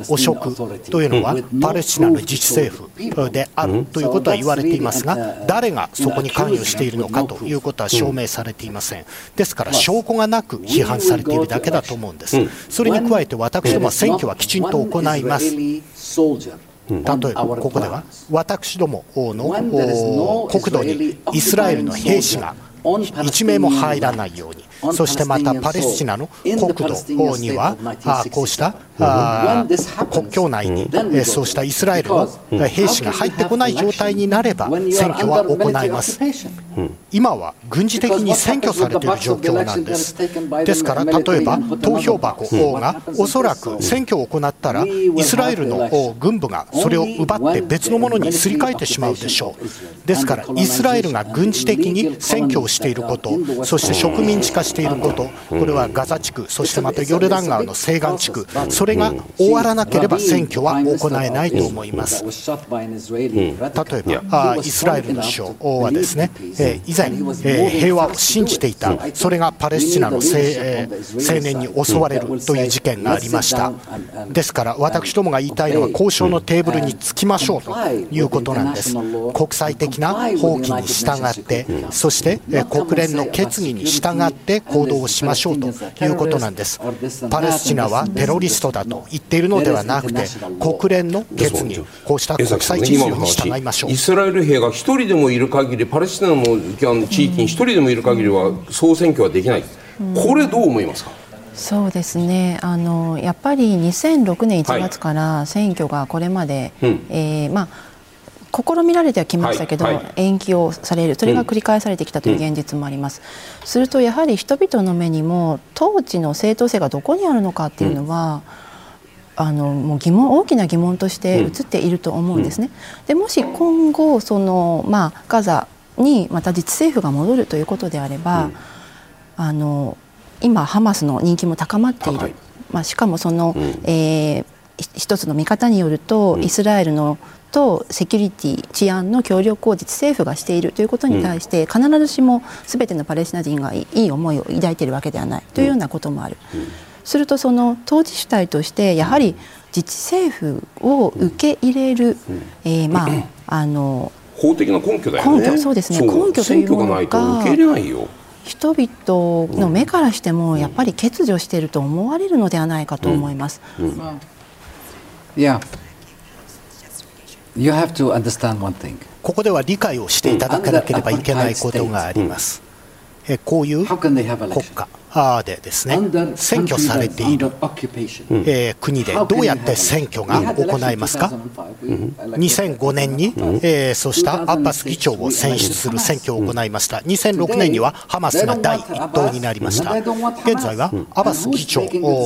汚職というのはパレスチナの自治政府であるということは言われていますが誰がそこに関与しているのかということは証明されていません。ですから証拠がなく批判されているだけだと思うんです、それに加えて私どもは選挙はきちんと行います。例えばここでは私どもの国土にイスラエルの兵士が1名も入らないようにそしてまたパレスチナの国土にはこうした国境内にそうしたイスラエルの兵士が入ってこない状態になれば選挙は行います。今は軍事的に占拠されている状況なんです。ですから例えば投票箱がおそらく選挙を行ったらイスラエルの軍部がそれを奪って別のものにすり替えてしまうでしょう。ですからイスラエルが軍事的に占拠をしていることそして植民地化話していること、これはガザ地区、そしてまたヨルダン川の西岸地区、それが終わらなければ選挙は行えないと思います。例えば、イスラエルの首相はですね、以前、平和を信じていた、それがパレスチナの青年に襲われるという事件がありました。ですから、私どもが言いたいのは、交渉のテーブルにつきましょうということなんです。国際的な法規に従って、そして国連の決議に従って行動をしましょうということなんです。パレスチナはテロリストだと言っているのではなくて、国連の決議、こうした国際秩序に従いましょう。イスラエル兵が1人でもいる限り、パレスチナの地域に1人でもいる限りは総選挙はできない、これ、どう思いますか？そうですねあのやっぱり2006年1月から選挙がこれまで、はい、えー、まあ試みられてはきましたけど、はいはい、延期をされる。それが繰り返されてきたという現実もあります、うん、するとやはり人々の目にも統治の正当性がどこにあるのかっていうのは、うん、あのもう疑問大きな疑問として移っていると思うんですね。でもし今後その、まあ、ガザにまた自治政府が戻るということであれば、うん、あの今ハマスの人気も高まっている、まあ、しかもその、うん、えー、一つの見方によると、イスラエルのとセキュリティ治安の協力を自治政府がしているということに対して、必ずしもすべてのパレスチナ人がいい思いを抱いているわけではないというようなこともある。するとその当事主体としてやはり自治政府を受け入れる、えー、まああの法的な根拠だよね。根拠そうですね。根拠というものが人々の目からしてもやっぱり欠如していると思われるのではないかと思います。うんうん、いや。You have to understand one thing. ここでは理解をしていただかなければいけないことがあります。こういう国家でですね。占拠されている、えー、国でどうやって選挙が行えますか、2005年に、えー、そうしたアッバス議長を選出する選挙を行いました、2006年にはハマスが第一党になりました、現在はアバス議長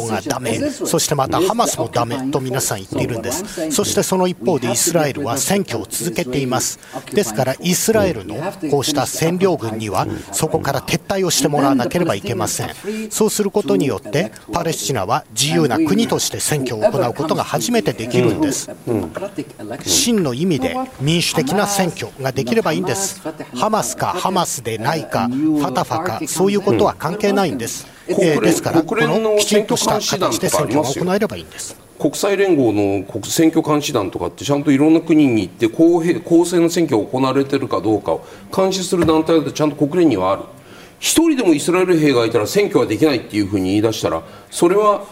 がダメ、そしてまたハマスもダメと皆さん言っているんです、そしてその一方でイスラエルは選挙を続けています、ですからイスラエルのこうした占領軍にはそこから撤退をしてもらわなければいけません。そうすることによってパレスチナは自由な国として選挙を行うことが初めてできるんです、真の意味で民主的な選挙ができればいいんです。ハマスかハマスでないかファタファかそういうことは関係ないんです、えー、ですからこのきちんとした形で選挙が行えればいいんです。国際連合の選挙監視団とかってちゃんといろんな国に行って公平公正な選挙が行われているかどうかを監視する団体でちゃんと国連にはある一人でもイスラエル兵がいたら選挙はできないっていうふうに言い出したらそれは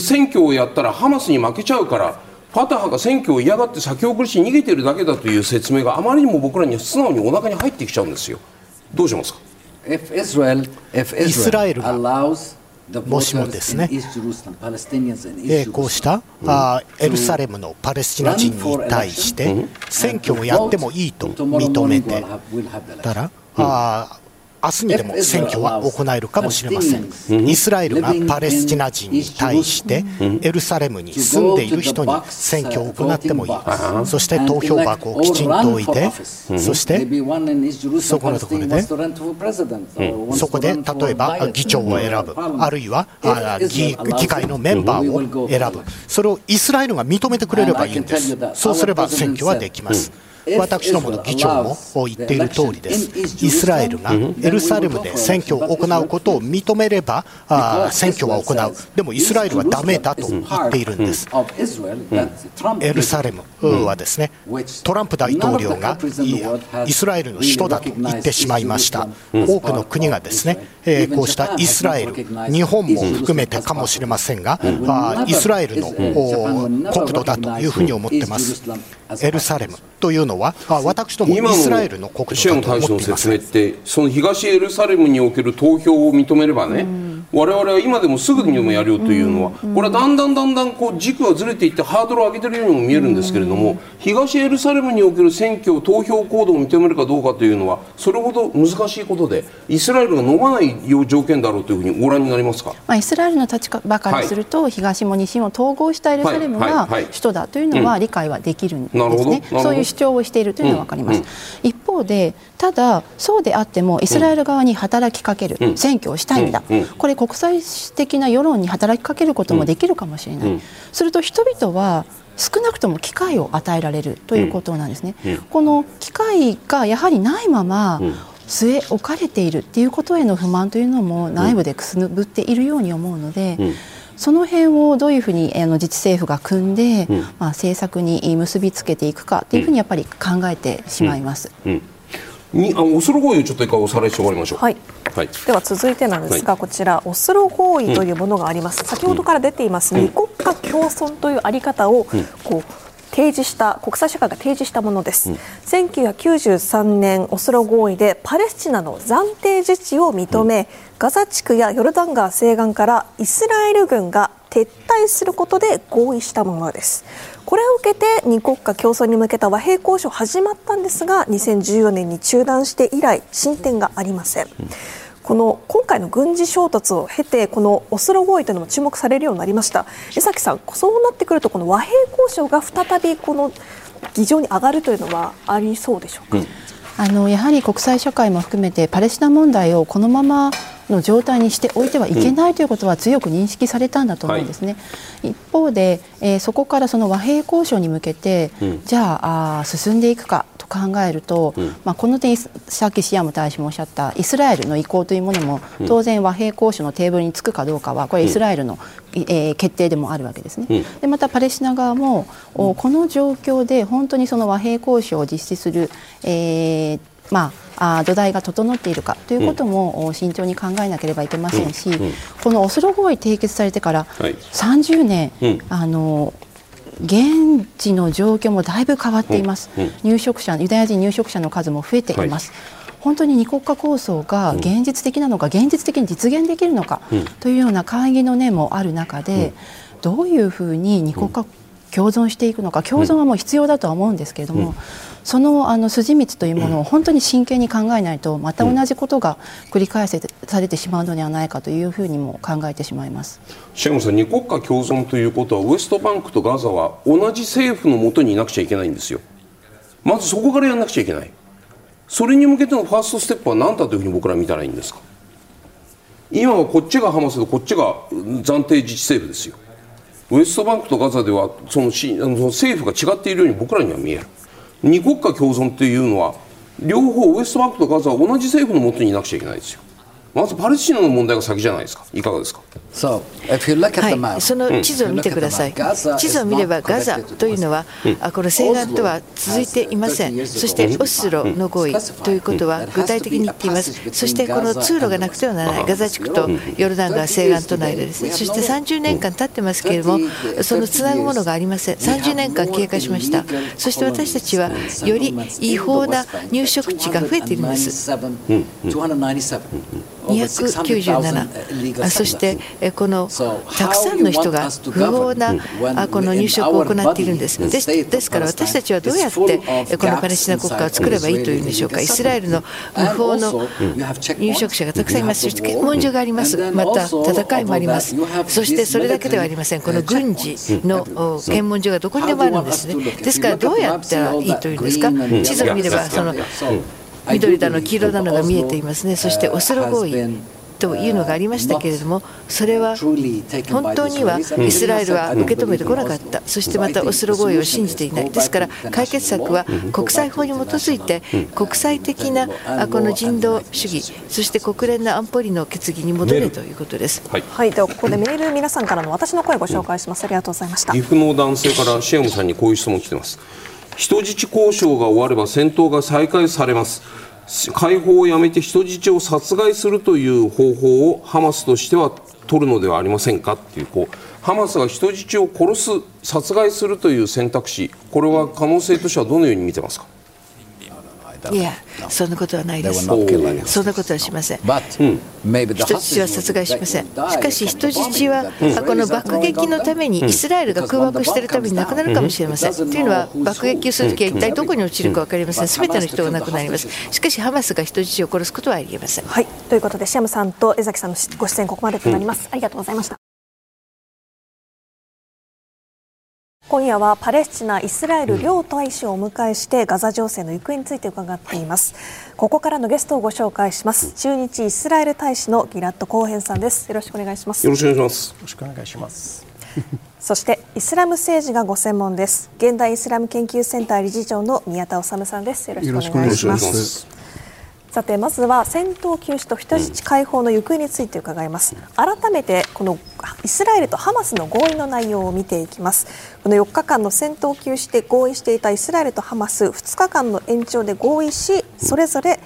選挙をやったらハマスに負けちゃうからファタハが選挙を嫌がって先送りし逃げてるだけだという説明があまりにも僕らに素直にお腹に入ってきちゃうんですよ。どうしますか？イスラエルがもしもですね、えこうしたあエルサレムのパレスチナ人に対して選挙をやってもいいと認めてたら、あ明日にでも選挙は行えるかもしれません。イスラエルがパレスチナ人に対してエルサレムに住んでいる人に選挙を行ってもいい。そして投票箱をきちんと置いてそしてそこのところでそこで例えば議長を選ぶあるいは議会のメンバーを選ぶ。それをイスラエルが認めてくれればいいんです。そうすれば選挙はできます私どもの議長も言っている通りです。イスラエルがエルサレムで選挙を行うことを認めれば、あ選挙は行う。でもイスラエルはダメだと言っているんです。エルサレムはですね、トランプ大統領がイスラエルの首都だと言ってしまいました。多くの国がですね、えこうしたイスラエル、日本も含めてかもしれませんが、イスラエルの国土だというふうに思ってます。エルサレムというのは、私どもイスラエルの国土だと思っています。の説明って、その東エルサレムにおける投票を認めればね、我々は今でもすぐにでもやるよというのは、これはだんだんだんだんこう軸がずれていってハードルを上げているようにも見えるんですけれども、東エルサレムにおける選挙、投票行動を認めるかどうかというのは、それほど難しいことで、イスラエルが飲まない条件だろうというふうにご覧になりますか、まあ、イスラエルの立場からすると、はい、東も西も統合したエルサレムが首都だというのは理解はできるんですね、そういう主張をしているというのは分かります。一方方でただそうであってもイスラエル側に働きかける、うん、選挙をしたいんだ、うん、これ国際的な世論に働きかけることもできるかもしれない、すると人々は少なくとも機会を与えられるということなんですね。この機会がやはりないまま、据え置かれているっていうことへの不満というのも内部でくすぶっているように思うので、その辺をどういうふうにあの自治政府が組んで、うん、まあ、政策に結びつけていくかというふうにやっぱり考えてしまいます。うんにあオスロ合意をちょっと一回おさらいして終わりましょう、はい。はい、では続いてなんですが、はい、こちらオスロ合意というものがあります、うん、先ほどから出ています、二国家共存というあり方を、こう提示した国際社会が提示したものです、うん、1993年オスロ合意でパレスチナの暫定自治を認め、うん、ガザ地区やヨルダン川西岸からイスラエル軍が撤退することで合意したものですこれを受けて二国家共存に向けた和平交渉始まったんですが2014年に中断して以来進展がありません、うん。この今回の軍事衝突を経てこのオスロ合意というのも注目されるようになりました。江崎さん、そうなってくるとこの和平交渉が再びこの議場に上がるというのはありそうでしょうか？うん。あのやはり国際社会も含めてパレスチナ問題をこのままの状態にしておいてはいけないということは強く認識されたんだと思うんですね。はい、一方で、えー、そこからその和平交渉に向けて、うん、じゃああ進んでいくかと考えると、うん、まあ、この点さっきシアム大使もおっしゃったイスラエルの意向というものも当然和平交渉のテーブルにつくかどうかはこれイスラエルの、うん、えー、決定でもあるわけですね。でまたパレスチナ側も、この状況で本当にその和平交渉を実施する、えーまあ、あ土台が整っているかということも慎重に考えなければいけませんし、このオスロ合意締結されてから30年、あの現地の状況もだいぶ変わっています、入植者ユダヤ人入植者の数も増えています。本当に二国家構想が現実的なのか、現実的に実現できるのかというような会議の念もある中で、どういうふうに二国家共存していくのか共存はもう必要だとは思うんですけれども、うん、そのあの筋道というものを本当に真剣に考えないとまた同じことが繰り返されてしまうのではないかというふうにも考えてしまいます。シェムさん二国家共存ということはウエストバンクとガザは同じ政府のもとにいなくちゃいけないんですよ。まずそこからやらなくちゃいけない。それに向けてのファーストステップは何だというふうに僕ら見たらいいんですか。今はこっちがハマスでこっちが暫定自治政府ですよウエストバンクとガザではそのしあの政府が違っているように僕らには見える。二国家共存というのは両方ウエストバンクとガザは同じ政府のもとにいなくちゃいけないですよ。まずパレスチナの問題が先じゃないですか。いかがですか？はい、その地図を見てください、地図を見ればガザというのは、あこの西岸とは続いていません、そしてオスロの合意ということは具体的に言っています、そしてこの通路がなくてはならない、ガザ地区とヨルダン川西岸との間ですね、そして30年間経ってますけれども、そのつなぐものがありません、30年間経過しました、そして私たちはより違法な入植地が増えています。297そしてこのたくさんの人が不法なこの入植を行っているんです。ですですから私たちはどうやってこのパレスチナ国家を作ればいいというんでしょうかイスラエルの無法の入植者がたくさんいます。そし問所があります。また戦いもあります。そしてそれだけではありません。この軍事の検問所がどこにでもあるんですね。ですからどうやったらいいというんですか？地図を見ればその緑だの黄色だのが見えていますね。そしてオスロ合意というのがありましたけれどもそれは本当にはイスラエルは受け止めてこなかった。そしてまたオスロ合意を信じていない。ですから解決策は国際法に基づいて国際的なこの人道主義そして国連の安保理の決議に戻れということです。はい、はい、ではここでメール皆さんからの私の声をご紹介します。ありがとうございました。岐阜の男性からシアムさんにこういう質問来てます。人質交渉が終われば戦闘が再開されます解放をやめて人質を殺害するという方法をハマスとしては取るのではありませんかっていうこうハマスが人質を殺す殺害するという選択肢これは可能性としてはどのように見てますか？いや、そんなことはないです。そんなことはしません。人質は殺害しません。しかし人質は、この爆撃のためにイスラエルが空爆しているために亡くなるかもしれません。というのは爆撃をするときは一体どこに落ちるか分かりません。すべての人が亡くなります。しかしハマスが人質を殺すことはありえません。はい、ということでシアムさんと江崎さんのご出演ここまでとなります。ありがとうございました。今夜はパレスチナ・イスラエル両大使をお迎えしてガザ情勢の行方について伺っています。ここからのゲストをご紹介します。駐日イスラエル大使のギラッド・コーヘンさんです。よろしくお願いします。よろしくお願いします。よろしくお願いします。そしてイスラム政治がご専門です。現代イスラム研究センター理事長の宮田治さんです。よろしくお願いしますさてまずは戦闘休止と人質解放の行方について伺います。改めてこのイスラエルとハマスの合意の内容を見ていきます。この4日間の戦闘休止で合意していたイスラエルとハマス2日間の延長で合意しそれぞれ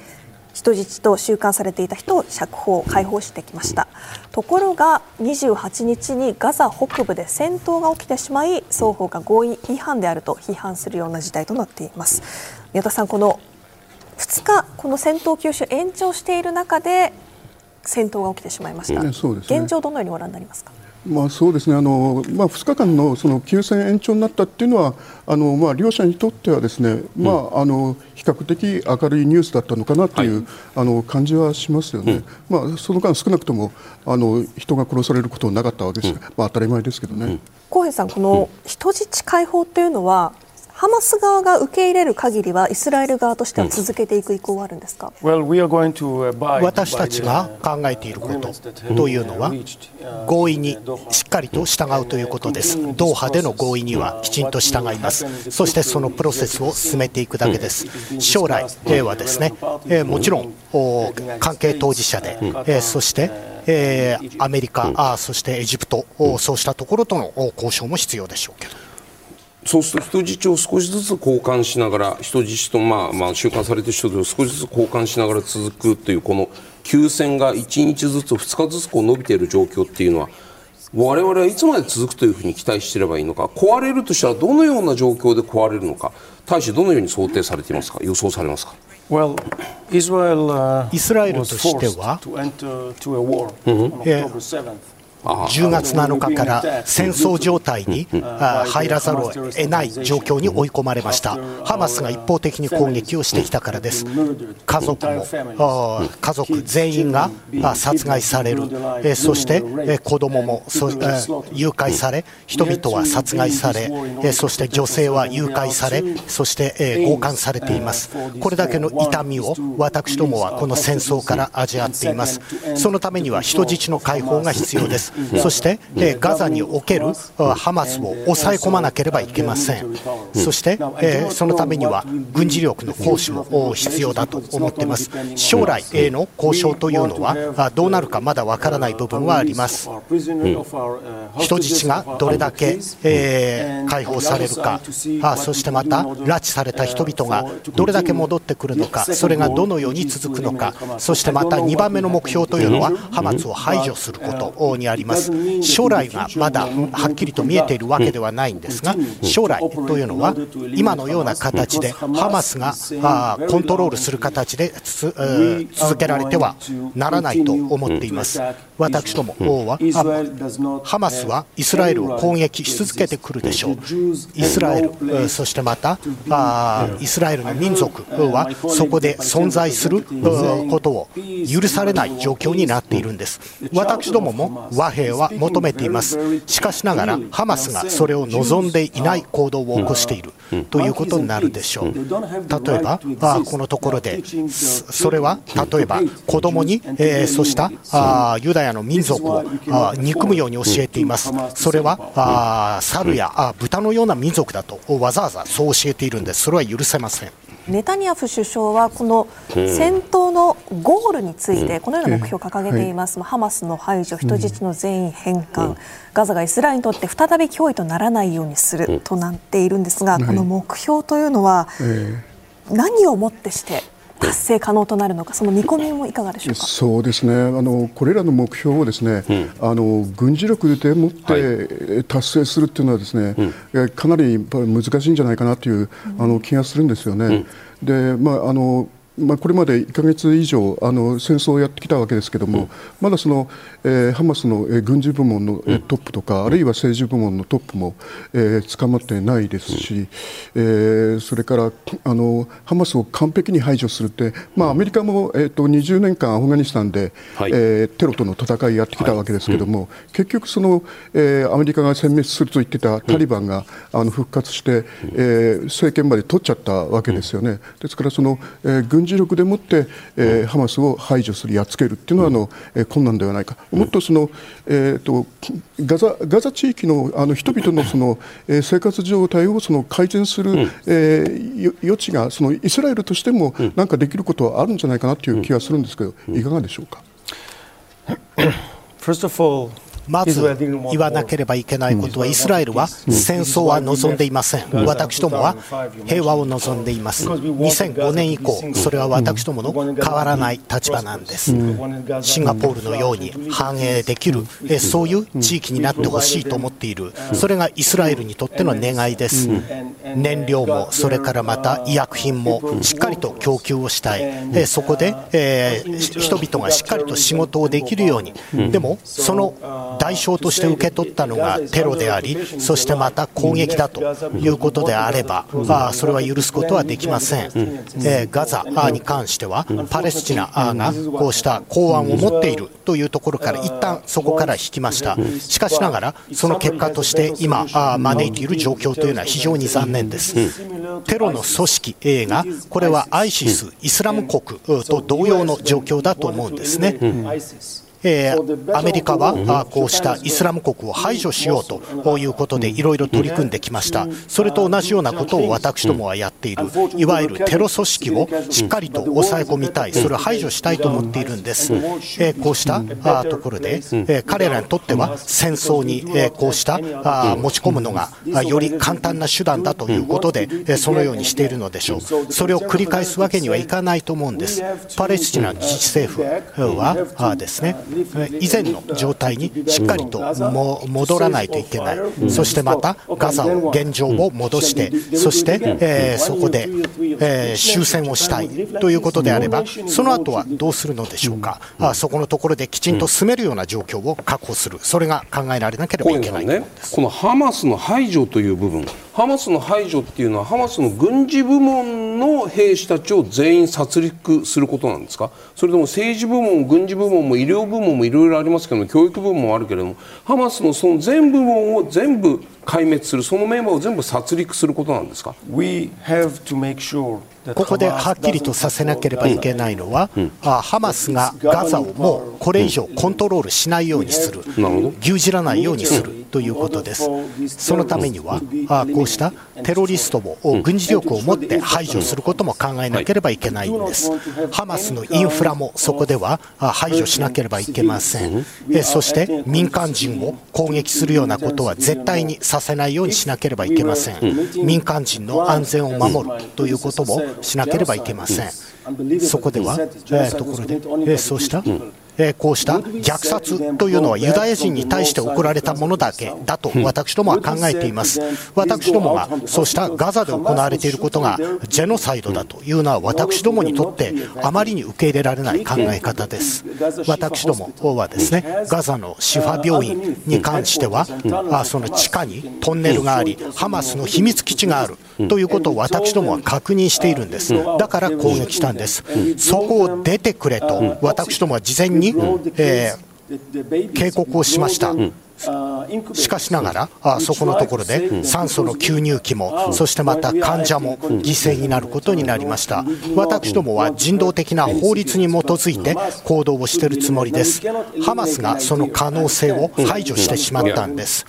人質と収監されていた人を釈放解放してきました。ところが28日にガザ北部で戦闘が起きてしまい双方が合意違反であると批判するような事態となっています。宮田さんこの2日、この戦闘休止を延長している中で戦闘が起きてしまいました、ねね、現状、どのようにご覧になりますか？まあ、そうですね。あの、まあ、2日間のその休戦延長になったっていうのはあの、まあ、両者にとってはですね、うん、まあ、あの比較的明るいニュースだったのかなという、はい、あの感じはしますよね、うん、まあ、その間、少なくともあの人が殺されることはなかったわけです、うん、まあ、当たり前ですけどね。浩平さん、この人質解放というのは、ハマス側が受け入れる限りはイスラエル側としては続けていく意向はあるんですか、私たちが考えていることというのは合意にしっかりと従うということです。ドーハでの合意にはきちんと従います。そしてそのプロセスを進めていくだけです。将来はですね。もちろん関係当事者でそしてえアメリカ、あそしてエジプト、そうしたところとの交渉も必要でしょうけど。そうすると人質を少しずつ交換しながら人質と、まあまあ、収監されている人質を少しずつ交換しながら続くというこの休戦が1日ずつ2日ずつこう伸びている状況っていうのは我々はいつまで続くというふうに期待していればいいのか。壊れるとしたらどのような状況で壊れるのか大使どのように想定されていますか？予想されますか Well, Israel, uh, イスラエルとしては、10月7日から戦争状態に入らざるを得ない状況に追い込まれました。ハマスが一方的に攻撃をしてきたからです。家族も家族全員が殺害される。そして子供も誘拐され人々は殺害されそして女性は誘拐されそして強姦されています。これだけの痛みを私どもはこの戦争から味わっています。そのためには人質の解放が必要ですそして、えガザにおけるハマスを抑え込まなければいけません、そして、えそのためには軍事力の行使も必要だと思っています、将来への交渉というのはどうなるかまだわからない部分はあります、人質がどれだけ、え解放されるかあ、そしてまた拉致された人々がどれだけ戻ってくるのか、それがどのように続くのか、そしてまた2番目の目標というのは、ハマスを排除することにあります。将来がまだはっきりと見えているわけではないんですが将来というのは今のような形でハマスがコントロールする形で続けられてはならないと思っています私どもはハマスはイスラエルを攻撃し続けてくるでしょう。イスラエルそしてまたイスラエルの民族はそこで存在することを許されない状況になっているんです。私どもも和平は求めています。しかしながらハマスがそれを望んでいない行動を起こしているということになるでしょう。例えばあこのところでそれは例えば子供に、えー、そうしたあユダヤの民族をあ憎むように教えています。それはあ猿やあ豚のような民族だとわざわざそう教えているんです。それは許せません。ネタニヤフ首相はこの戦闘のゴールについてこのような目標を掲げています、ハマスの排除、人質の全員返還、ガザがイスラエルにとって再び脅威とならないようにするとなっているんですが、この目標というのは、何をもってして達成可能となるのか、その見込みもいかがでしょうか？そうですね。あの、これらの目標をですね、うん、あの軍事力でもって達成するっていうのは、ですね、うん、かなり難しいんじゃないかなという、あの気がするんですよね。でまああのまあ、これまで1か月以上あの戦争をやってきたわけですけれども、うん、まだその、えー、ハマスの、えー、軍事部門の、えー、トップとか、あるいは政治部門のトップも、えー、捕まってないですし、えー、それからあのハマスを完璧に排除するって、まあ、アメリカも、えーと、20年間アフガニスタンで、はい、えー、テロとの戦いやってきたわけですけれども、はい。うん、結局その、えー、アメリカが殲滅すると言ってたタリバンが、うん、あの復活して、えー、政権まで取っちゃったわけですよね。ですからその、えー、軍事力でもって、えー、ハマスを排除する、やっつけるっていうのはあの、えー、困難ではないか、もっとその、えーと、ガザガザ地域のあの人々のその、えー、生活状態をその改善する、うん、えー、余地がそのイスラエルとしてもなんかできることはあるんじゃないかなという気がするんですけど、いかがでしょうか。First of all, まず言わなければいけないことは、イスラエルは戦争は望んでいません、私どもは平和を望んでいます、2005年以降、それは私どもの変わらない立場なんです、シンガポールのように繁栄できる、そういう地域になってほしいと思っている、それがイスラエルにとっての願いです、燃料も、それからまた医薬品もしっかりと供給をしたい、そこで、え人々がしっかりと仕事をできるように、でもその代償として受け取ったのがテロであり、そしてまた攻撃だということであれば、あそれは許すことはできません、えガザに関しては、パレスチナがこうした公安を持っているというところから、一旦そこから引きました、しかしながら、その結果として今、招いている状況というのは非常に残念です。テロの組織 A が、これはアイシス、イスラム国と同様の状況だと思うんですね。えー、アメリカはこうしたイスラム国を排除しようということでいろいろ取り組んできました、それと同じようなことを私どもはやっている、いわゆるテロ組織をしっかりと抑え込みたい、それを排除したいと思っているんです、えー、こうしたところで、えー、彼らにとっては戦争に、えー、こうしたあ持ち込むのがより簡単な手段だということで、えー、そのようにしているのでしょう、それを繰り返すわけにはいかないと思うんです、パレスチナ自治政府はですね以前の状態にしっかりとも戻らないといけない、そしてまたガザを、現状を戻して、そして、えー、そこで、えー、終戦をしたいということであれば、その後はどうするのでしょうか、あそこのところできちんと進めるような状況を確保する、それが考えられなければいけないね、このハマスの排除という部分、ハマスの排除っていうのは、ハマスの軍事部門の兵士たちを全員殺戮することなんですか、それとも政治部門、軍事部門も医療部門もいろいろありますけども教育部門もあるけれどもハマスのその全部門を全部壊滅するそのメンバーを全部殺戮することなんですか？We have to make sure ここではっきりとさせなければいけないのは、うん、ハマスがガザをもうこれ以上コントロールしないようにする、牛耳らないようにするということです。そのためには、こうしたテロリストを軍事力を持って排除することも考えなければいけないんです。ハマスのインフラもそこでは排除しなければいけません。そして民間人を攻撃するようなことは絶対にさせないようにしなければいけません。民間人の安全を守るということもしなければいけません。そこでは、えー、ところで、えー、そうした、えこうした虐殺というのはユダヤ人に対して送られたものだけだと私どもは考えています。私どもがそうしたガザで行われていることがジェノサイドだというのは私どもにとってあまりに受け入れられない考え方です。私どもはですね、ガザのシファ病院に関しては、あその地下にトンネルがあり、ハマスの秘密基地があるということを私どもは確認しているんです。だから攻撃したんです。そこを出てくれと私どもは事前にえー、警告をしました。しかしながら、そこのところで酸素の吸入器も、そしてまた患者も犠牲になることになりました。私どもは人道的な法律に基づいて行動をしているつもりです。ハマスがその可能性を排除してしまったんです。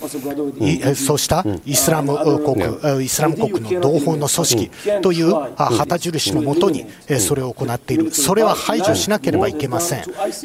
そうしたイスラム国、イスラム国の同胞の組織という旗印のもとにそれを行っている。それは排除しなければいけません。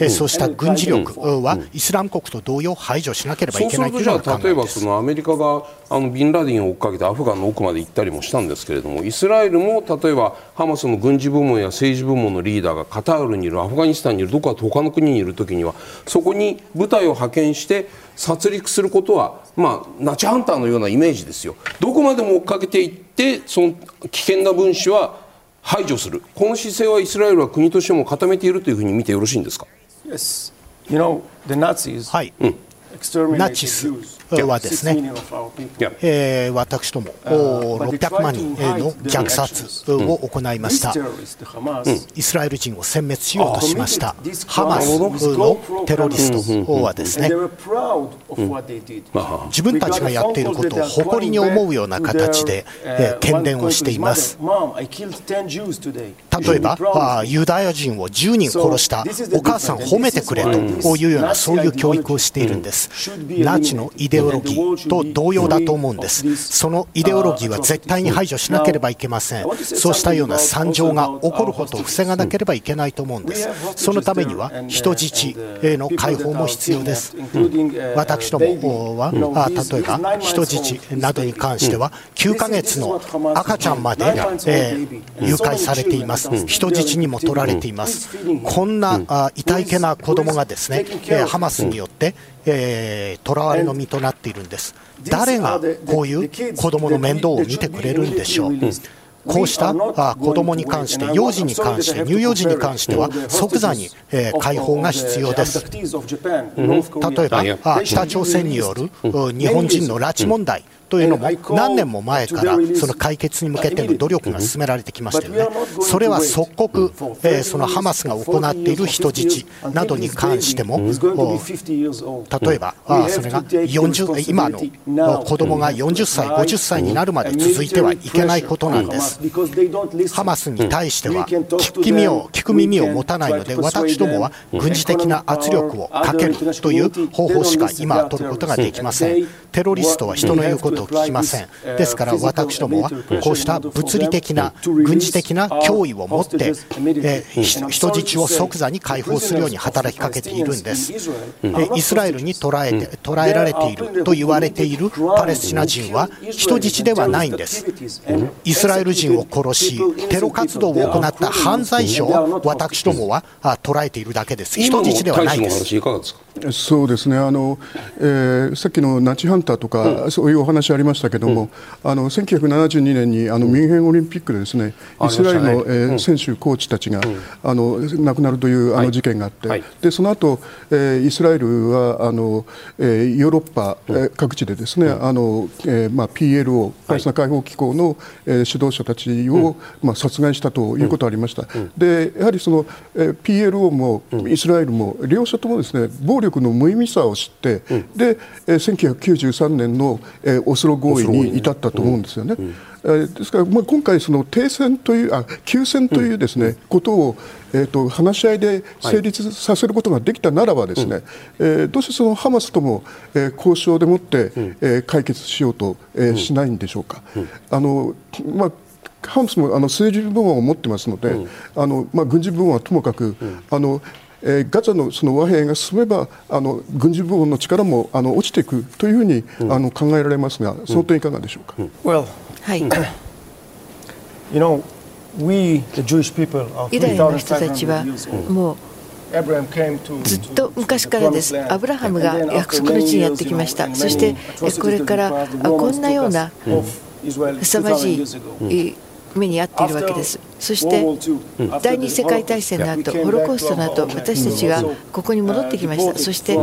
そうした軍事力はイスラム国と同様排除しなければばいけないというのが例えばそのアメリカがあのビンラディンを追っかけてアフガンの奥まで行ったりもしたんですけれどもイスラエルも例えばハマスの軍事部門や政治部門のリーダーがカタールにいるアフガニスタンにいるどこか他の国にいる時にはそこに部隊を派遣して殺戮することは、まあ、ナチハンターのようなイメージですよ。どこまでも追っかけていってその危険な分子は排除する。この姿勢はイスラエルは国としても固めているというふうに見てよろしいんですか、yes. you know, the Nazis, はい、うんナチスはですね、えー、私ども600万人の虐殺を行いました、イスラエル人を殲滅しようとしました、ハマスのテロリスト。はですね、自分たちがやっていることを誇りに思うような形で、えー、喧伝をしています。例えば、ユダヤ人を10人殺した、お母さん褒めてくれというような、そういう教育をしているんです。ナチのイデオロギーと同様だと思うんです。そのイデオロギーは絶対に排除しなければいけません。そうしたような惨状が起こることを防がなければいけないと思うんです。そのためには人質への解放も必要です。私どもは、例えば人質などに関しては、9ヶ月の赤ちゃんまで、えー、誘拐されています。人質にも取られています。こんな痛いけな子供がですね、ハマスによってえー、囚われの身となっているんです、誰がこういう子どもの面倒を見てくれるんでしょう？こうした子どもに関して、幼児に関して、乳幼児に関しては、即座に解放が必要です。例えば、北朝鮮による日本人の拉致問題。というのも何年も前からその解決に向けての努力が進められてきましたよね、それは即刻、えそのハマスが行っている人質などに関しても、例えば、それが40今の子供が40歳、50歳になるまで続いてはいけないことなんです。ハマスに対しては聞く耳を聞く耳を持たないので、私どもは軍事的な圧力をかけるという方法しか今、取ることができません。テロリストは人の言うことを聞きません。ですから私どもはこうした物理的な軍事的な脅威を持って、えー、人質を即座に解放するように働きかけているんです。イスラエルに捕らえて捕らえられていると言われているパレスチナ人は人質ではないんです。イスラエル人を殺し、テロ活動を行った犯罪者を私どもは捉えているだけです。人質ではないです。そうですねあの、えー、さっきのナチハンターとか、うん、そういうお話ありましたけども、うん、あの1972年にあのミュンヘンオリンピックでですね、うん、イスラエルの、えー、選手、コーチたちが、あの亡くなるというあの事件があって、はい、でその後、えー、イスラエルはあの、えー、ヨーロッパ、えー、各地でですね、あのえーまあ、PLO、パレスチナ解放機構の、えー、指導者たちを、まあ、殺害したということがありました。でやはりその、えー、PLO もイスラエルも両者ともですね暴力の無意味さを知って、で、えー、1993年の、えー、オスロ合意に至ったと思うんですよね。ですから、まあ、今回、その停戦というあ休戦というですね、うん、ことを、えーと、話し合いで成立させることができたならばですね、はい、えー、どうしてそのハマスとも、えー、交渉でもって、うん、えー、解決しようと、えー、しないんでしょうか。あのまあハマスもあの政治部門を持ってますので、あのまあ、軍事部門はともかく、あのえー、ガザのその和平が進めばあの軍事部門の力もあの落ちていくというふうに、うん、あの考えられますが、その点いかがでしょうか？うん、well, はい。you know, we, the Jewish people ユダヤの人たちはもうずっと昔からです。アブラハムが約束の地にやってきました。そしてこれからこんなような凄まじい目に遭っているわけです。そして第二次世界大戦の後ホロコーストの後私たちがここに戻ってきました。そして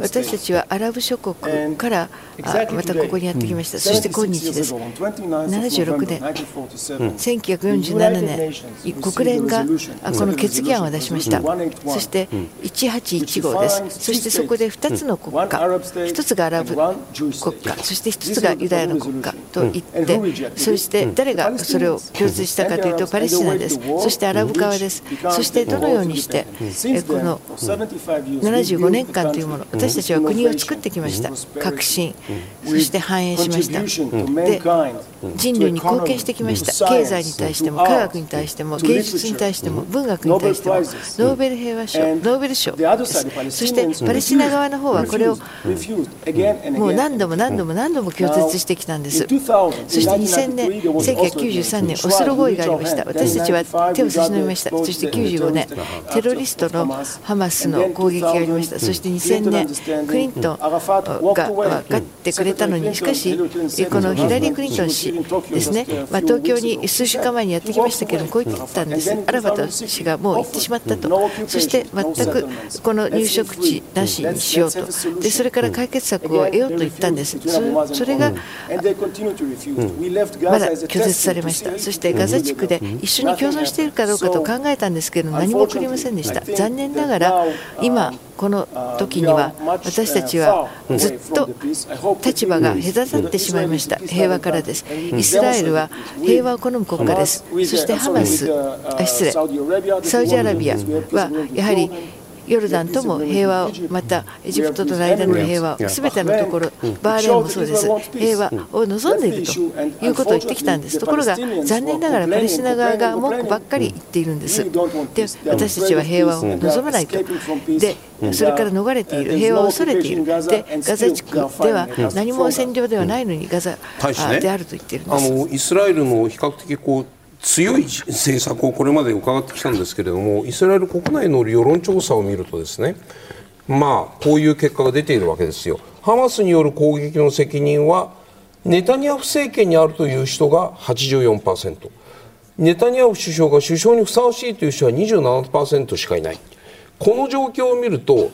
私たちはアラブ諸国からまたここにやってきました。そして今日です。76年。1947年。国連がこの決議案を出しました。そして1815です。そしてそこで2つの国家。1つがアラブ国家。そして1つがユダヤの国家と言ってそして誰がそれを共通したかというとパレスチナです、そしてアラブ側です、そしてどのようにしてこの75年間というもの、私たちは国を作ってきました、革新、そして繁栄しました。で人類に貢献してきました、経済に対しても、科学に対しても、芸術に対しても、文学に対しても、ノーベル平和賞、ノーベル賞。そしてパレスチナ側の方はこれをもう何度も何度も何度も拒絶してきたんです。そして2000年、1993年、オスロ合意がありました、私たちは手を差し伸べました、そして95年、テロリストのハマスの攻撃がありました、そして2000年、クリントンが分かってくれたのに、しかし、このヒラリー・クリントン氏ですね、まあ、東京に数週間前にやってきましたけれども、こう言ってたんです、アラファト氏がもう行ってしまったと、そして全くこの入植地なしにしようと、でそれから解決策を得ようと言ったんです、それが、まだ拒絶されました、そしてガザ地区で一緒に共存しているかどうかと考えたんですけど、何も送りませんでした。残念ながら今この時には私たちはずっと立場が隔たってしまいました。平和からです。イスラエルは平和を好む国家です。そしてハマスあ失礼。サウジアラビアはやはりヨルダンとも平和をまたエジプトとの間の平和をすべてのところバーレーンもそうです。平和を望んでいるということを言ってきたんです。ところが残念ながらパレスチナ側が文句ばっかり言っているんです。で私たちは平和を望まないと。でそれから逃れている。平和を恐れている。でガザ地区では何も占領ではないのにガザであると言っているんです、あのイスラエルの比較的こう強い政策をこれまで伺ってきたんですけれどもイスラエル国内の世論調査を見るとですねまあこういう結果が出ているわけですよ。ハマスによる攻撃の責任はネタニヤフ政権にあるという人が84%ネタニヤフ首相が首相にふさわしいという人は27%しかいない。この状況を見ると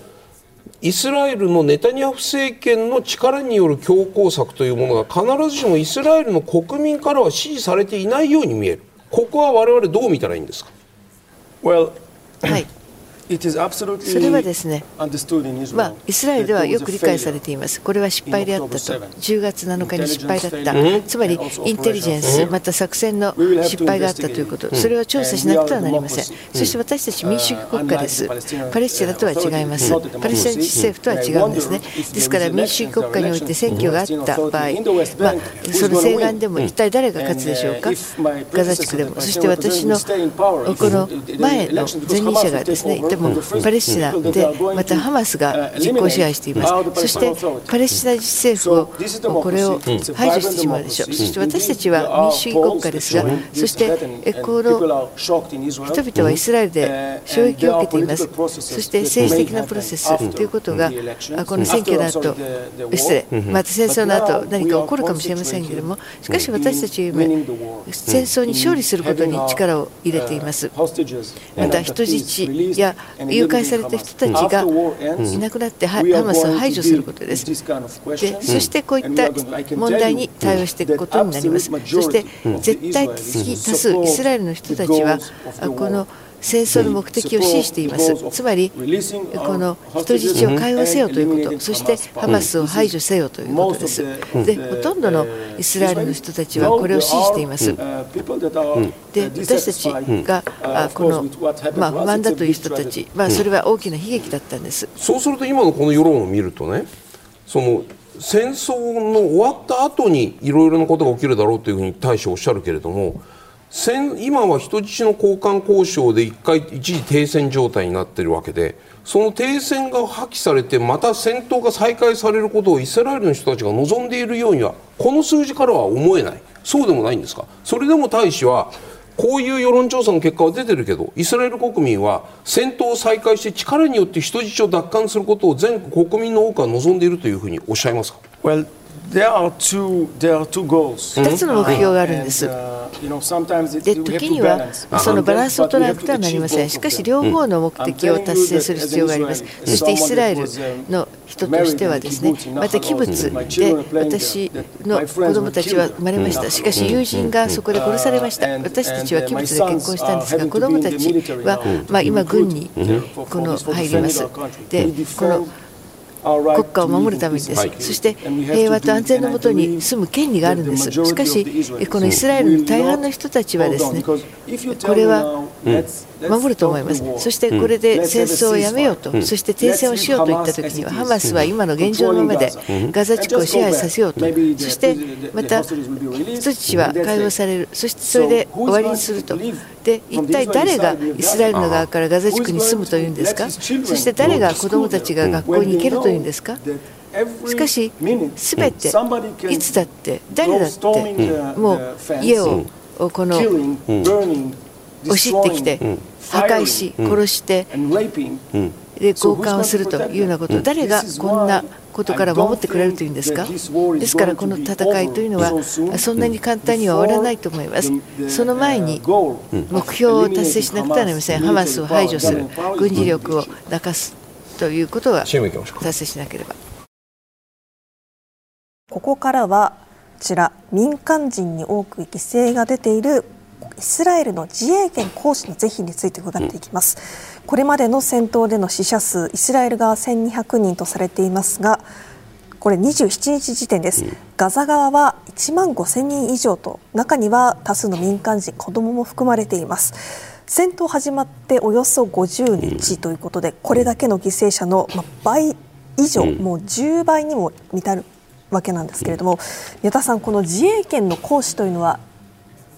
イスラエルのネタニヤフ政権の力による強硬策というものが必ずしもイスラエルの国民からは支持されていないように見える。ここは我々どう見たらいいんですか、well, はいそれはですね、まあ、イスラエルではよく理解されています、これは失敗であったと、10月7日に失敗だった、つまりインテリジェンス、また作戦の失敗があったということ、それを調査しなくてはなりません、そして私たち民主主義国家です、パレスチナとは違います、パレスチナ自治政府とは違うんですね、ですから民主主義国家において選挙があった場合、まあ、その西岸でも一体誰が勝つでしょうか、ガザ地区でも、そして私のこの前の前任者がですねでもパレスチナでまたハマスが実効支配しています。そしてパレスチナ自治政府をこれを排除してしまうでしょう。そして私たちは民主主義国家ですがそしてこの人々はイスラエルで衝撃を受けています。そして政治的なプロセスということがこの選挙の後失礼。また戦争の後何か起こるかもしれませんけれどもしかし私たちは戦争に勝利することに力を入れています。また人質や誘拐された人たちがいなくなってハマスを排除することです。でそしてこういった問題に対応していくことになります。そして絶対的多数イスラエルの人たちはこの戦争の目的を支持しています。つまり、この人質を解放せよということ、そしてハマスを排除せよということです。で、ほとんどのイスラエルの人たちはこれを支持しています。で、私たちがこの、まあ、不満だという人たち、まあ、それは大きな悲劇だったんです。そうすると、今のこの世論を見るとね、その戦争の終わった後にいろいろなことが起きるだろうというふうに大使おっしゃるけれども、今は人質の交換交渉で一回一時停戦状態になっているわけでその停戦が破棄されてまた戦闘が再開されることをイスラエルの人たちが望んでいるようにはこの数字からは思えない。そうでもないんですか？それでも大使はこういう世論調査の結果は出てるけどイスラエル国民は戦闘を再開して力によって人質を奪還することを全国民の多くは望んでいるというふうにおっしゃいますか、well 2つの目標があるんです。で時にはそのバランスを取らなくてはなりません。しかし両方の目的を達成する必要があります。そしてイスラエルの人としてはですね、また器物で私の子供たちは生まれました。しかし友人がそこで殺されました。私たちは器物で結婚したんですが、子供たちはまあ今軍にこの入ります。でこの国家を守るためにです、そして平和と安全のもとに住む権利があるんです、しかし、このイスラエルの大半の人たちはですねこれは守ると思います、そしてこれで戦争をやめようと、そして停戦をしようといったときには、ハマスは今の現状のままでガザ地区を支配させようと、そしてまた人質は解放される、そしてそれで終わりにすると。で一体誰がイスラエルの側からガザ地区に住むというんですか？そして誰が子どもたちが学校に行けるというんですか？しかし、すべ ていつだって誰だってもう家をこの押し入ってきて破壊し殺してで強姦をするというようなこと。誰がこんなことから守ってくれるというんですか？ですからこの戦いというのはそんなに簡単には終わらないと思います。その前に目標を達成しなくてはなりません。ハマスを排除する軍事力をなかすということは達成しなければ。ここからはこちら民間人に多く犠牲が出ているイスラエルの自衛権行使の是非について伺っていきます、うん、これまでの戦闘での死者数イスラエル側1200人とされていますがこれ27日時点です、うん、ガザ側は1万5000人以上と中には多数の民間人子どもも含まれています。戦闘始まっておよそ50日ということでこれだけの犠牲者の倍以上、もう10倍にも満たるわけなんですけれども宮田さん、この自衛権の行使というのは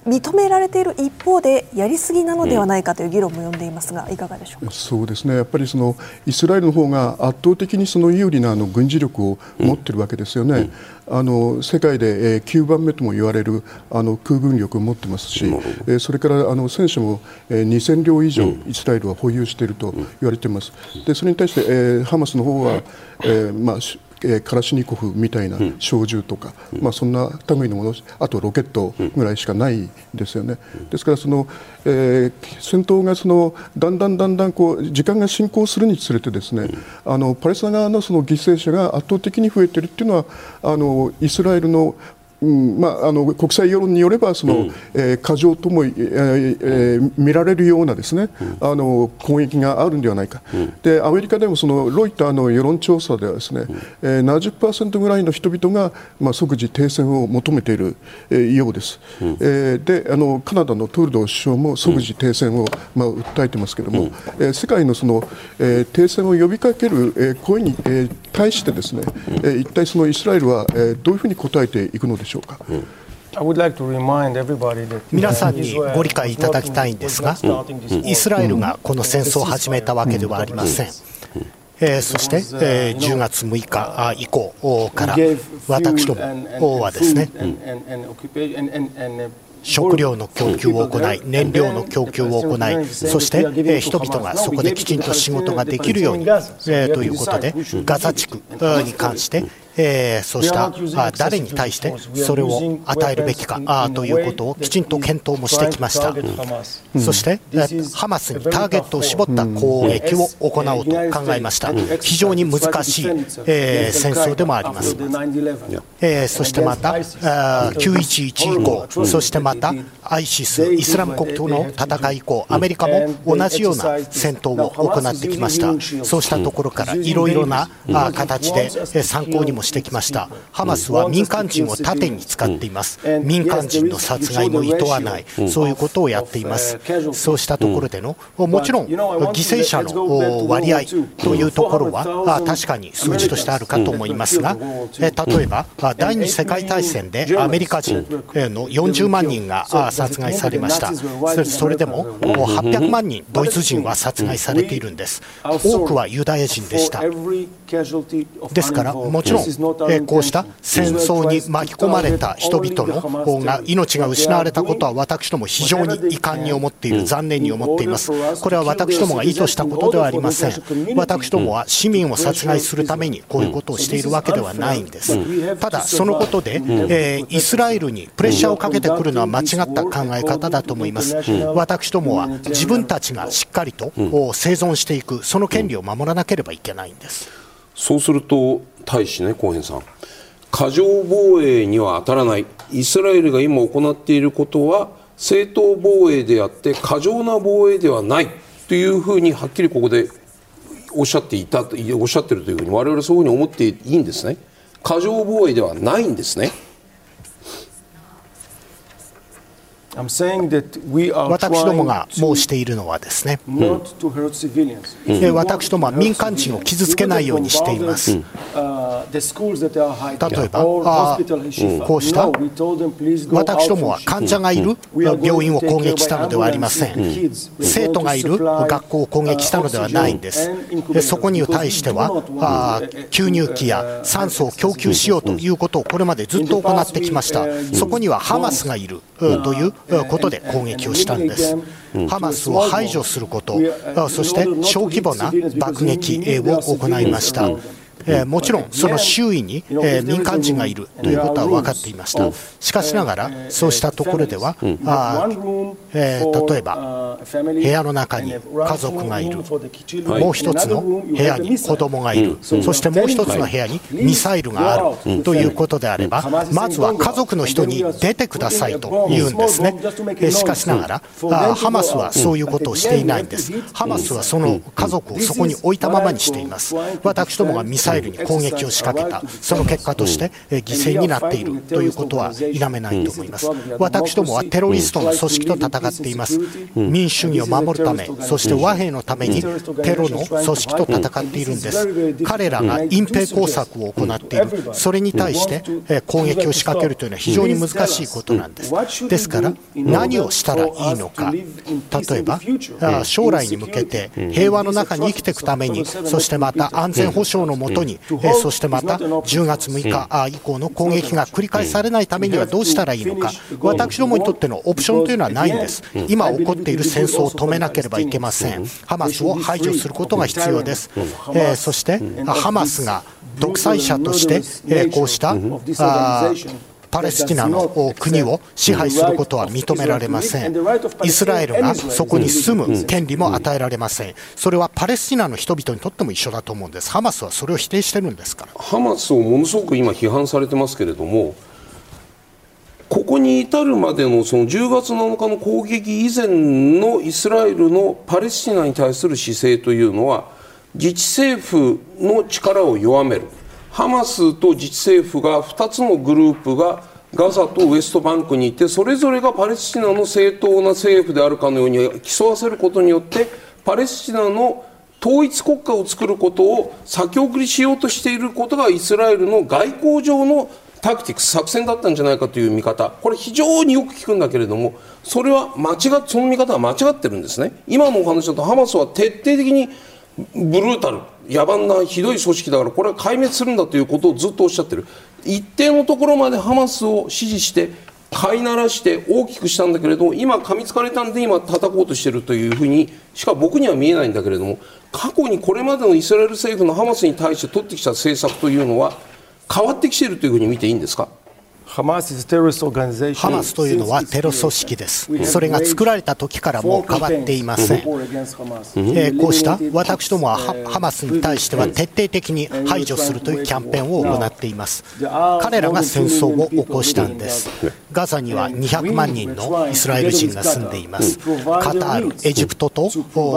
認められている一方でやりすぎなのではないかという議論も呼んでいますが、いかがでしょうか？そうですね、やっぱりそのイスラエルの方が圧倒的にその有利なあの軍事力を持っているわけですよね、うん、あの世界で、えー、9番目とも言われるあの空軍力を持ってますし、えー、それからあの戦車も、えー、2000両以上、イスラエルは保有していると言われています。でそれに対して、えー、ハマスの方は、えーまあえー、カラシニコフみたいな小銃とか、うん、まあ、そんな類のものあとロケットぐらいしかないですよね、うん、ですからその、えー、戦闘がそのだんだんだんだんこう時間が進行するにつれてですね、うん、あのパレスチナ側のその犠牲者が圧倒的に増えているというのはあのイスラエルのうんまあ、あの国際世論によればその、うん、えー、過剰とも、えーえー、見られるようなですね、うん、あの攻撃があるんではないか、うん、でアメリカでもそのロイターの世論調査ではですね、うん。えー、70%ぐらいの人々が、まあ、即時停戦を求めている、えー、ようです、うん、えー、であのカナダのトルドー首相も即時停戦を、まあ、訴えてますけれども、うん、えー、世界のその、えー、停戦を呼びかける、えー、声に、えー、対してですね、えー、一体そのイスラエルは、えー、どういうふうに答えていくのでしょうか。皆さんにご理解いただきたいんですが、イスラエルがこの戦争を始めたわけではありません。えー、そして、えー、10月6日以降から私どもはですね、食料の供給を行い、燃料の供給を行い、そして、えー、人々がそこできちんと仕事ができるように、えー、ということで、ガザ地区に関して、えー、そうしたあ誰に対してそれを与えるべきかあということをきちんと検討もしてきました、うん、そして、ハマスにターゲットを絞った攻撃を行おうと考えました、非常に難しい、えー、戦争でもあります、えー、そしてまた911以降、そしてまたアイシス、イスラム国との戦い以降、アメリカも同じような戦闘を行ってきました、そうしたところからいろいろな形で参考にもしてきました。ハマスは民間人を盾に使っています。民間人の殺害も厭わない。そういうことをやっています。そうしたところでのもちろん犠牲者の割合というところは確かに数字としてあるかと思いますが例えば第二次世界大戦でアメリカ人の40万人が殺害されました。それでも800万人ドイツ人は殺害されているんです。多くはユダヤ人でしたですからもちろんえこうした戦争に巻き込まれた人々の方が命が失われたことは私ども非常に遺憾に思っている、残念に思っています。これは私どもが意図したことではありません。私どもは市民を殺害するためにこういうことをしているわけではないんです。ただ、そのことで、えイスラエルにプレッシャーをかけてくるのは間違った考え方だと思います。私どもは自分たちがしっかりと生存していく、その権利を守らなければいけないんです。そうすると大使ね、コーヘンさん、過剰防衛には当たらない、イスラエルが今行っていることは、正当防衛であって、過剰な防衛ではないというふうにはっきりここでおっしゃっていたおっしゃってるというふうに、我々そういうふうに思っていいんですね。過剰防衛ではないんですね。私どもが申しているのはですね、うん、私どもは民間人を傷つけないようにしています。例えばこうした私どもは患者がいる病院を攻撃したのではありません。生徒がいる学校を攻撃したのではないんです。そこに対しては吸入器や酸素を供給しようということをこれまでずっと行ってきました。そこにはハマスがいるという？ことで攻撃をしたんです。ハマスを排除すること。そして小規模な爆撃を行いました。えー、もちろんその周囲に、えー、民間人がいるということは分かっていました、しかしながら、そうしたところでは、あえー、例えば部屋の中に家族がいる、もう一つの部屋に子供がいる、そしてもう一つの部屋にミサイルがある。ということであれば、まずは家族の人に出てくださいと言うんですね、しかしながら、あハマスはそういうことをしていないんです、ハマスはその家族をそこに置いたままにしています。私どもがミサイルに攻撃を仕掛けた、その結果として犠牲になっているということは否めないと思います。私どもはテロリストの組織と戦っています。民主主義を守るため、そして和平のためにテロの組織と戦っているんです。彼らが隠蔽工作を行っている、それに対して攻撃を仕掛けるというのは非常に難しいことなんです。ですから、何をしたらいいのか、例えば将来に向けて平和の中に生きていくために、そしてまた安全保障のもとに、えそしてまた10月6日以降の攻撃が繰り返されないためにはどうしたらいいのか、私どもにとってのオプションというのはないんです、今起こっている戦争を止めなければいけません、ハマスを排除することが必要です、えそしてハマスが独裁者として、えこうしたパレスチナの国を支配することは認められません。イスラエルがそこに住む権利も与えられません。それはパレスチナの人々にとっても一緒だと思うんです。ハマスはそれを否定してるんですから。ハマスをものすごく今批判されてますけれども、ここに至るまでのその10月7日の攻撃以前のイスラエルのパレスチナに対する姿勢というのは自治政府の力を弱めるハマスと自治政府が2つのグループがガザとウエストバンクにいてそれぞれがパレスチナの正当な政府であるかのように競わせることによってパレスチナの統一国家を作ることを先送りしようとしていることがイスラエルの外交上のタクティクス作戦だったんじゃないかという見方。これ非常によく聞くんだけれどもそれは間違その見方は間違ってるんですね。今のお話だとハマスは徹底的にブルータル。野蛮なひどい組織だからこれは壊滅するんだということをずっとおっしゃってる。一定のところまでハマスを支持して飼いならして大きくしたんだけれども今噛みつかれたんで今叩こうとしてるというふうにしか僕には見えないんだけれども過去にこれまでのイスラエル政府のハマスに対して取ってきた政策というのは変わってきているというふうに見ていいんですか？ハマスというのはテロ組織です。それが作られた時からも変わっていません。えー、こうした私どもはハマスに対しては徹底的に排除するというキャンペーンを行っています。彼らが戦争を起こしたんです。ガザには200万人のイスラエル人が住んでいます。カタール、エジプトと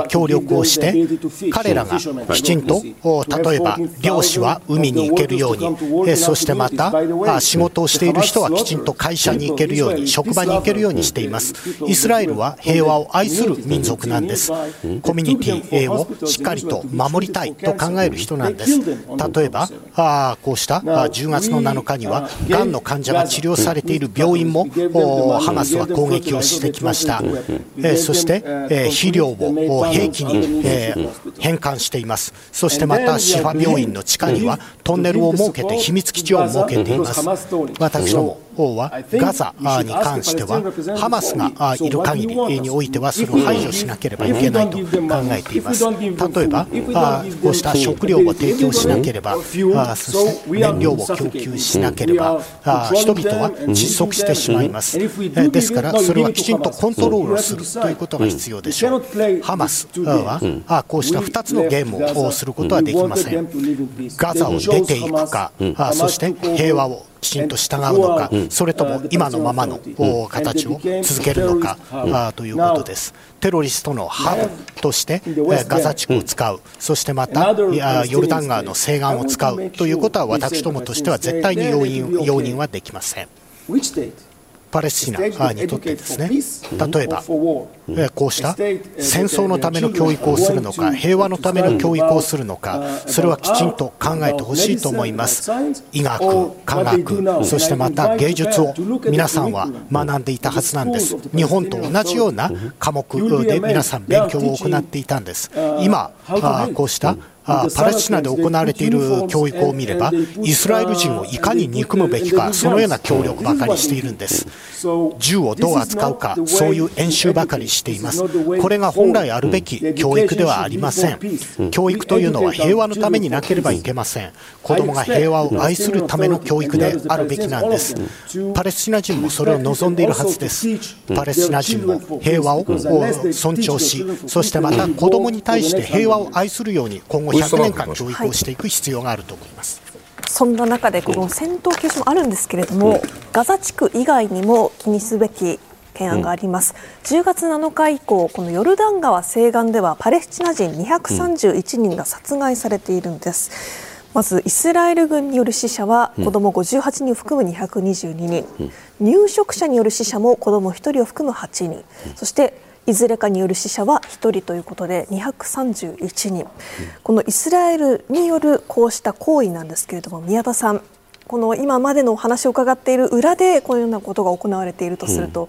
協力をして、彼らがきちんと、例えば漁師は海に行けるように、そしてまた仕事をしている人はきちんと会社に行けるように、職場に行けるようにしています。イスラエルは平和を愛する民族なんです。コミュニティをしっかりと守りたいと考える人なんです。例えば、あこうした？10月の7日には、がんの患者が治療されている病院もハマスは攻撃をしてきました。えそして、え肥料を兵器に、え変換しています。そしてまた、シファ病院の地下にはトンネルを設けて秘密基地を設けています。私ども方はガザに関してはハマスがいる限りにおいてはそれを排除しなければいけないと考えています。例えばこうした食料を提供しなければそして燃料を供給しなければ人々は窒息してしまいます。ですからそれはきちんとコントロールをするということが必要でしょう。ハマスはこうした2つのゲームをすることはできません。ガザを出ていくかそして平和をきちんと従うのか、それとも今のままの形を続けるのかということです。テロリストのハブとしてガザ地区を使う、そしてまたヨルダン川の西岸を使う。ということは私どもとしては絶対に容認容認はできません。パレスチナにとってですね。例えばこうした戦争のための教育をするのか平和のための教育をするのかそれはきちんと考えてほしいと思います。医学科学そしてまた芸術を皆さんは学んでいたはずなんです。日本と同じような科目で皆さん勉強を行っていたんです。今こうしたパレスチナで行われている教育を見ればイスラエル人をいかに憎むべきかそのような協力ばかりしているんです。銃をどう扱うかそういう演習ばかりしています。これが本来あるべき教育ではありません。教育というのは平和のためになければいけません。子供が平和を愛するための教育であるべきなんです。パレスチナ人もそれを望んでいるはずです。パレスチナ人も平和を尊重しそしてまた子供に対して平和を愛するように今後100年間教育をしていく必要があると思います。そんな中でこの戦闘休止もあるんですけれども、うん、ガザ地区以外にも気にすべき懸案があります、うん、10月7日以降このヨルダン川西岸ではパレスチナ人231人が殺害されているんです、うん、まずイスラエル軍による死者は子ども58人を含む222人、入植者による死者も子ども1人を含む8人、そしていずれかによる死者は1人ということで231人、このイスラエルによるこうした行為なんですけれども宮田さんこの今までのお話を伺っている裏でこのようなことが行われているとすると、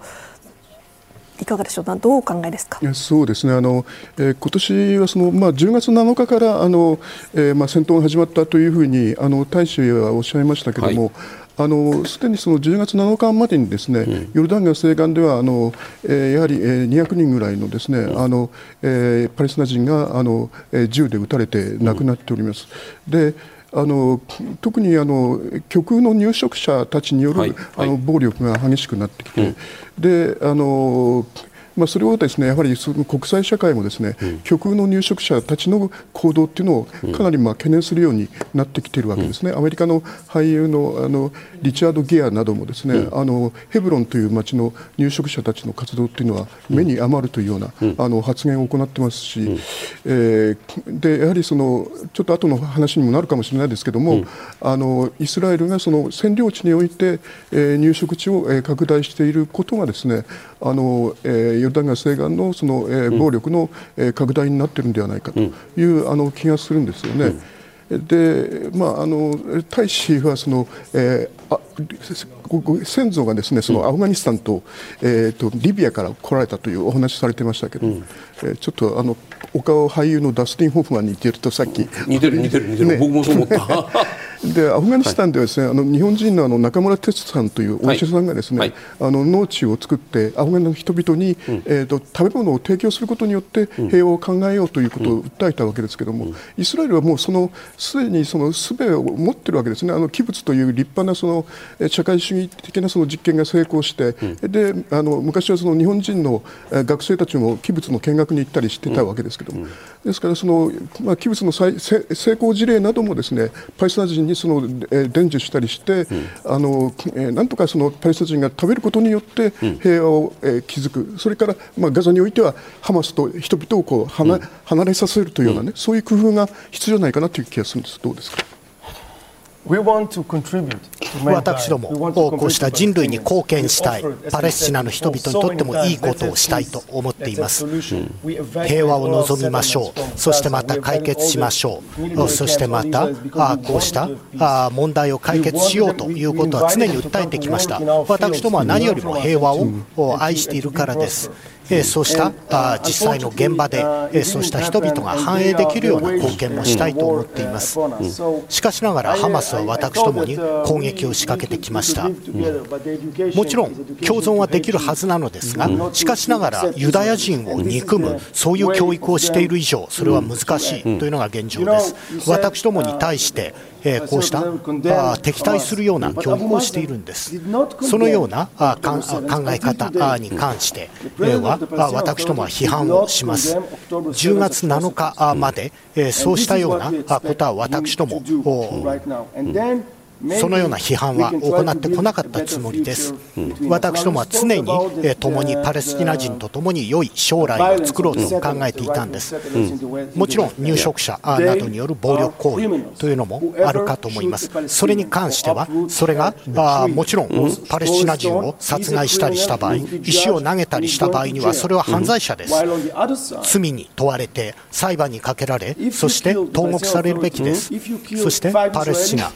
いかがでしょう？どうお考えですか？そうですね。あの、えー、今年はその、まあ、10月7日からあの、えーまあ、戦闘が始まったというふうにあの大使はおっしゃいましたけれども、はい。あのすでにその10月7日までにですね、うん、ヨルダン川西岸ではあの、えー、やはり、えー、200人ぐらいのですね、うん、あのえー、パレスチナ人があの、えー、銃で撃たれて亡くなっております。であの特にあの極右の入植者たちによる、はいはい、あの暴力が激しくなってきて、うん、であのまあ、それをですねやはりその国際社会もですね、うん、極右の入植者たちの行動っていうのをかなりまあ懸念するようになってきているわけですね、うん、アメリカの俳優のあのリチャード・ギアなどもですね、うん、あのヘブロンという町の入植者たちの活動っていうのは目に余るというような、あの発言を行ってますし、えー、でやはりそのちょっと後の話にもなるかもしれないですけども、あのイスラエルがその占領地において、えー、入植地を、えー、拡大していることがですねあの、えー、ヨルダン川西岸のその、えー、暴力の、えー、拡大になっているのではないかという、あの気がするんですよね。でまあ、あの大使はその、えー、あ先祖がですねそのアフガニスタンと,、えーと、リビアから来られたというお話されてましたけど、うん、えー、ちょっとあのお顔俳優のダスティン・ホフマンに似てるとさっき。似てる似てる似てる、ね、僕もそう思った。でアフガニスタンではですね、はい、あの日本人のあの中村哲さんというお医者さんがですね、はい、あの農地を作ってアフガンの人々に、うん、えーと、食べ物を提供することによって平和を考えようということを訴えたわけですけれども、うん、イスラエルはもうそのすでにその術を持っているわけですね。あの器物という立派なその社会主義的なその実験が成功して、うん、であの昔はその日本人の学生たちも器物の見学に行ったりしてたわけですけれども、ですからその、まあ、器物の成功事例などもですねパレスチナ人にその、えー、伝授したりして、うん、あのえー、なんとかそのパレスチナ人が食べることによって平和を、えー、築く、それから、まあ、ガザにおいてはハマスと人々をこう離,、離れさせるというようなね、そういう工夫が必要ないかなという気がするんです。どうですか？私どもこうした人類に貢献したいパレスチナの人々にとってもいいことをしたいと思っています。平和を望みましょう。そしてまた解決しましょう。そしてまたこうした問題を解決しようということは常に訴えてきました。私どもは何よりも平和を愛しているからですえそうしたあ実際の現場で、えそうした人々が反映できるような貢献もしたいと思っています、しかしながらハマスは私どもに攻撃を仕掛けてきました、もちろん共存はできるはずなのですがしかしながらユダヤ人を憎むそういう教育をしている以上それは難しいというのが現状です。私どもに対してえー、こうしたあ敵対するような教育をしているんです。そのようなあ考え方に関して、えー、は私どもは批判をします。10月7日まで、えー、そうしたようなことは私どもそのような批判は行ってこなかったつもりです。私どもは常に、え共にパレスチナ人と共に良い将来を作ろうと考えていたんです。もちろん入植者などによる暴力行為というのもあるかと思います。それに関しては、それがあもちろんパレスチナ人を殺害したりした場合、石を投げたりした場合には、それは犯罪者です。罪に問われて、裁判にかけられ、そして投獄されるべきです。そしてパレスチナ、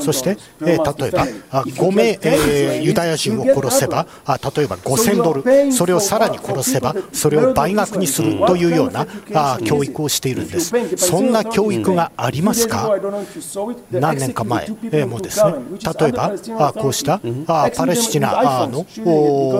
そして、えー、例えば5名、えー、ユダヤ人を殺せばあ例えば5000ドルそれをさらに殺せばそれを倍額にするというようなあ教育をしているんです。そんな教育がありますか？何年か前、えー、もですね。例えばあこうしたあパレスチナの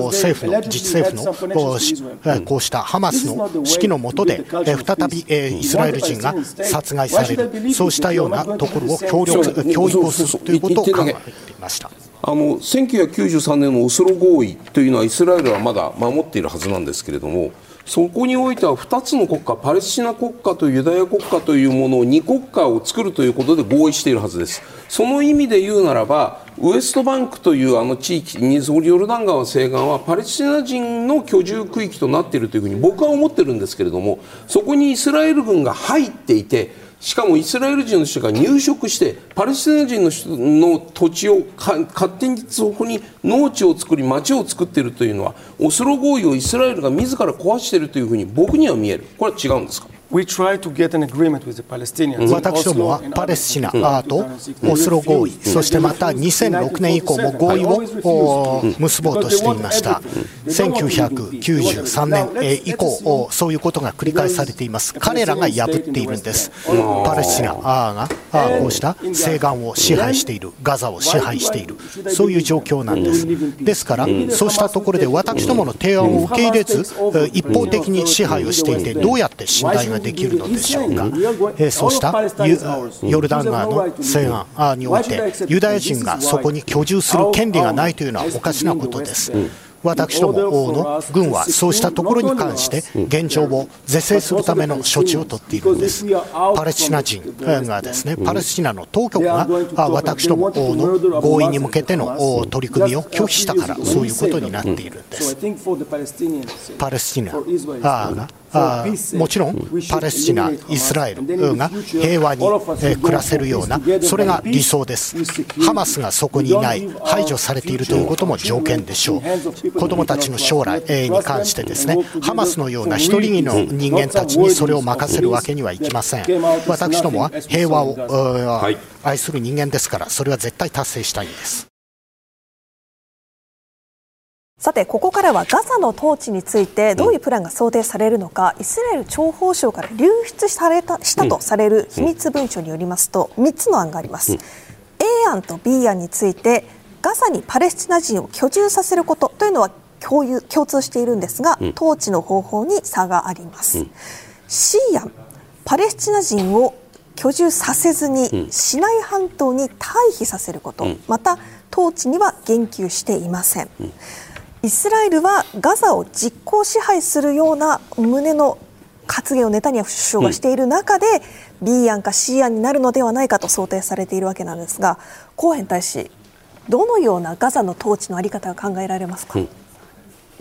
政府の自治政府のこうしたハマスの指揮の下で、えー、再び、えー、イスラエル人が殺害される。そうしたようなところを協力教育をするということを考えていました。あの1993年のオスロ合意というのはイスラエルはまだ守っているはずなんですけれどもそこにおいては2つの国家パレスチナ国家とユダヤ国家というものを2国家を作るということで合意しているはずですその意味で言うならばウエストバンクというあの地域にヨルダン川西岸はパレスチナ人の居住区域となっているというふうに僕は思ってるんですけれどもそこにイスラエル軍が入っていてしかもイスラエル人の人が入植してパレスチナ人の人の土地を勝手にそこに農地を作り町を作っているというのはオスロ合意をイスラエルが自ら壊しているというふうに僕には見える。これは違うんですか？私どもはパレスチナとオスロ合意、そしてまた2006年以降も合意を結ぼうとしていました。1993年以降、そういうことが繰り返されています。彼らが破っているんです。パレスチナがこうした西岸を支配している、ガザを支配している、そういう状況なんです。ですから、そうしたところで私どもの提案を受け入れず、一方的に支配をしていて、どうやって信頼がができるのでしょうか、えそうしたヨルダン川の西岸においてユダヤ人がそこに居住する権利がないというのはおかしなことです。私どもの軍はそうしたところに関して現状を是正するための処置を取っているんです。パレスチナ人がですね、パレスチナの当局が私どもの合意に向けての取り組みを拒否したからそういうことになっているんです。パレスチナがあもちろんパレスチナ、イスラエルが平和に、え暮らせるような、それが理想です。ハマスがそこにいない、排除されているということも条件でしょう。子どもたちの将来に関してですね、ハマスのような一人の人間たちにそれを任せるわけにはいきません。私どもは平和を愛する人間ですから、それは絶対達成したいんです。さてここからはガザの統治についてどういうプランが想定されるのか、イスラエル諜報省から流出されたしたとされる秘密文書によりますと3つの案があります、A 案と B 案についてガザにパレスチナ人を居住させることというのは共有共通しているんですが、統治の方法に差があります、C 案パレスチナ人を居住させずにシナイ半島に退避させること、また統治には言及していません、イスラエルはガザを実効支配するような旨の発言をネタニヤフ首相がしている中で、うん、B 案か C 案になるのではないかと想定されているわけなんですがコーヘン大使どのようなガザの統治の在り方が考えられますか、うん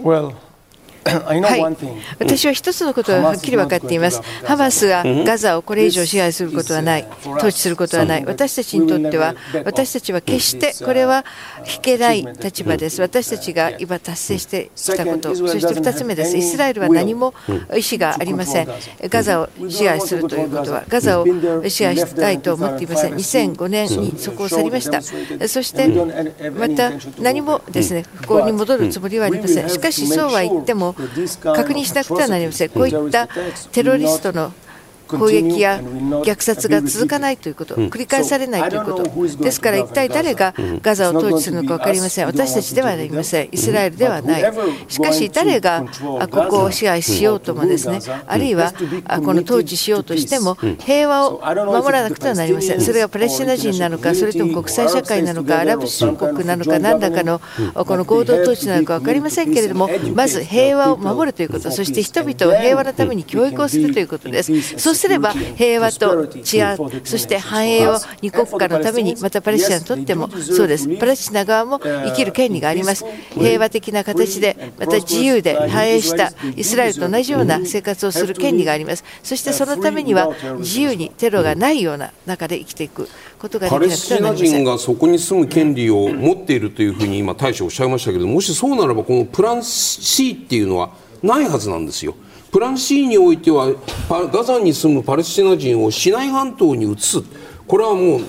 well, 私は一つのことははっきり分かっています。ハマスがガザをこれ以上支配することはない、統治することはない、私たちにとっては、私たちは決してこれは引けない立場です。私たちが今達成してきたこと、そして2つ目です。イスラエルは何も意思がありません。ガザを支配するということは、ガザを支配したいと思っていません。2005年にそこを去りました。そしてまた何もですね、不幸に戻るつもりはありません。しかしそうは言っても確認しなくてはなりません。こういったテロリストの攻撃や虐殺が続かないということ、繰り返されないということ、ですから一体誰がガザを統治するのか分かりません、私たちではありません、イスラエルではない、しかし誰がここを支配しようともですね、あるいはこの統治しようとしても、平和を守らなくてはなりません、それがパレスチナ人なのか、それとも国際社会なのか、アラブ諸国なのか、何らかのこの合同統治なのか分かりませんけれども、まず平和を守るということ、そして人々を平和のために教育をするということです。すれば平和と治安、そして繁栄を二国家のために、またパレスチナにとってもそうです、パレスチナ側も生きる権利があります、平和的な形で、また自由で繁栄したイスラエルと同じような生活をする権利があります、そしてそのためには自由にテロがないような中で生きていくことができなくてはなりませんパレスチナ人がそこに住む権利を持っているというふうに今、大使おっしゃいましたけどもしそうならばこのプラン C っていうのはないはずなんですよ。プラン C においてはガザに住むパレスチナ人をシナイ半島に移す。これはもう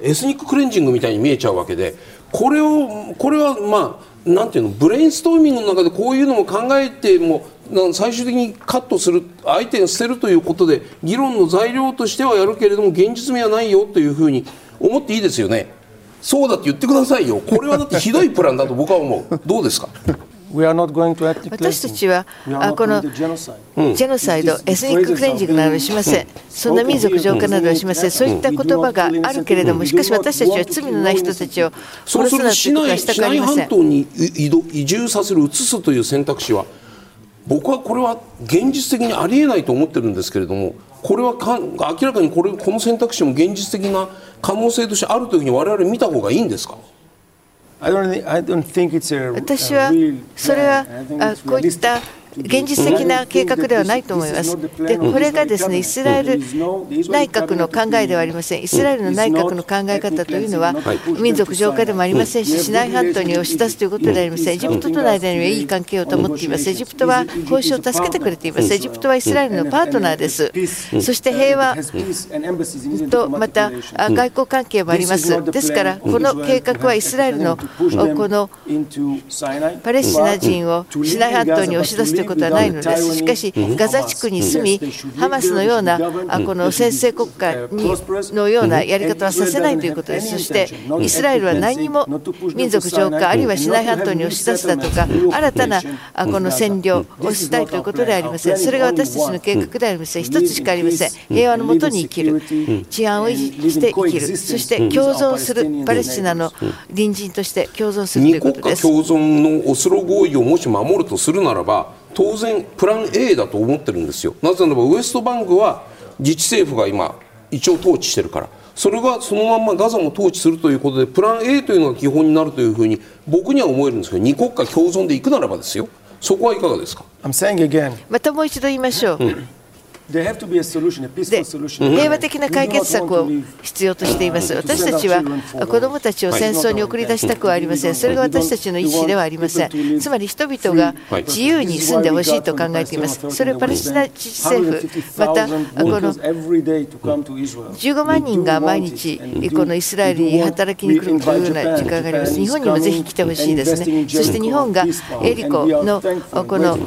エスニッククレンジングみたいに見えちゃうわけで。これをこれはまあなんていうのブレインストーミングの中でこういうのも考えても最終的にカットする相手を捨てるということで議論の材料としてはやるけれども現実味はないよというふうに思っていいですよね。そうだって言ってくださいよ。これはだってひどいプランだと僕は思う。どうですか？私たちはこのジェノサイド、エスニッククレンジングなどはしません、そんな民族浄化などはしません、そういった言葉があるけれども、しかし私たちは罪のない人たちを殺すなということはしたくありません。半島に移住させる、移すという選択肢は、僕はこれは現実的にありえないと思ってるんですけれども、これはか明らかにこれこの選択肢も現実的な可能性としてあるというふうに我々見た方がいいんですか？私はそれはこういった現実的な計画ではないと思います。で、これがですね、イスラエル内閣の考えではありません。イスラエルの内閣の考え方というのは、民族浄化でもありませんし、シナイ半島に押し出すということではありません。エジプトとの間にはいい関係を保っています。エジプトは交渉を助けてくれています。エジプトはイスラエルのパートナーです。そして平和とまた外交関係もあります。ですから、この計画はイスラエルのこのパレスチナ人をシナイ半島に押し出すといういうことはないのです。しかし、ガザ地区に住み、ハマスのようなこの先制国家にのようなやり方はさせないということです。そして、イスラエルは何も民族浄化、あるいはシナイ半島に押し出すだとか、新たなこの占領をしたいということではありません。それが私たちの計画ではありません。一つしかありません。平和のもとに生きる、治安を維持して生きる、そして共存する、パレスチナの隣人として共存するということです。共存のオスロ合意をもし守るとするならば、当然プラン A だと思ってるんですよ。なぜならばウエストバンクは自治政府が今一応統治してるから。それがそのままガザも統治するということでプラン A というのが基本になるというふうに僕には思えるんですけど二国家共存でいくならばですよ。そこはいかがですか？またもう一度言いましょう、うん。で平和的な解決策を必要としています。私たちは子どもたちを戦争に送り出したくはありません。それが私たちの意思ではありません。つまり人々が自由に住んでほしいと考えています。それをパレスチナ自治政府、またこの15万人が毎日このイスラエルに働きに来るというような時間があります。日本にもぜひ来てほしいですね。そして日本がエリコのこのピ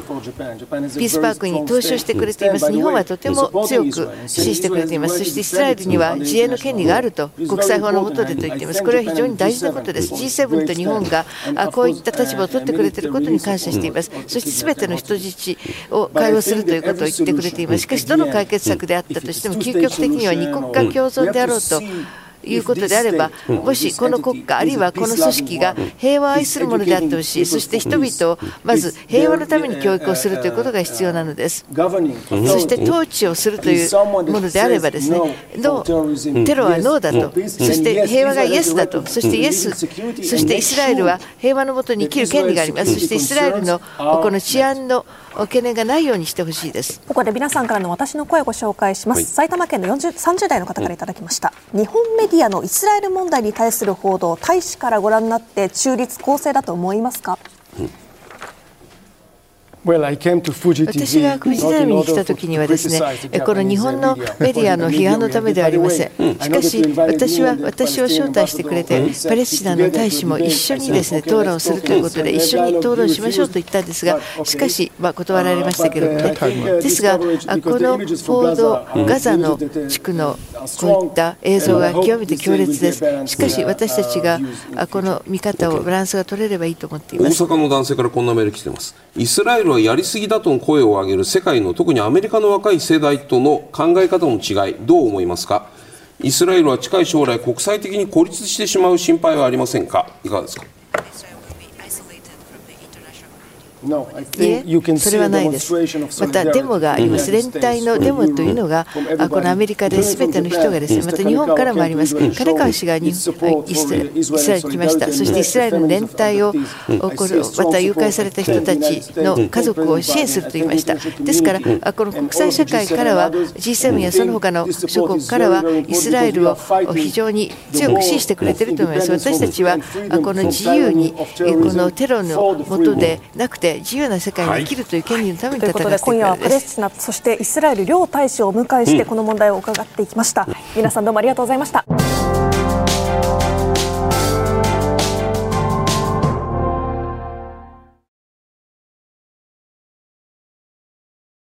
ースパークに投資をしてくれています。日本はとても強く支持してくれています。そしてイスラエルには自衛の権利があると国際法の下でと言っています。これは非常に大事なことです。G7 と日本がこういった立場を取ってくれていることに感謝しています。そしてすべての人質を解放するということを言ってくれています。しかし、どの解決策であったとしても、究極的には二国家共存であろうと。いうことであれば、もしこの国家、あるいはこの組織が平和を愛するものであってほしい、そして人々をまず平和のために教育をするということが必要なのです。そして統治をするというものであればですね、ノー、テロはノーだと、そして平和がイエスだと、そしてイエス、そしてイスラエルは平和のもとに生きる権利があります。そしてイスラエルのこの治安の懸念がないようにしてほしいです。ここで皆さんからの私の声をご紹介します、はい、埼玉県の40 30代の方からいただきました、日本メディアのイスラエル問題に対する報道大使からご覧になって中立公正だと思いますか、うん私がフジテレビに来た時にはですねこの日本のメディアの批判のためではありませんしかし私は私を招待してくれてパレスチナの大使も一緒にですね討論するということで一緒に討論しましょうと言ったんですがしかしまあ断られましたけれどもねですがこの報道ガザの地区のこういった映像が極めて強烈ですしかし私たちがこの見方をバランスが取れればいいと思っています大阪の男性からこんなメール来てますイスラエルルはやりすぎだとの声を上げる世界の特にアメリカの若い世代との考え方の違いどう思いますか？イスラエルは近い将来国際的に孤立してしまう心配はありませんか？いかがですか？いえ、それはないです。またデモがあります、連帯のデモというのが、このアメリカで全ての人がですね、また日本からもあります、金川氏がイスラエルに来ました、そしてイスラエルの連帯を起こる、また誘拐された人たちの家族を支援すると言いました。ですから、この国際社会からは、G7 やその他の諸国からは、イスラエルを非常に強く支持してくれていると思います。私たちはこの自由にこのテロの下でなくて自由な世界に生きるという権利のために戦っていくからです。今夜はパレスチナそしてイスラエル両大使をお迎えしてこの問題を伺っていきました。皆さんどうもありがとうございました。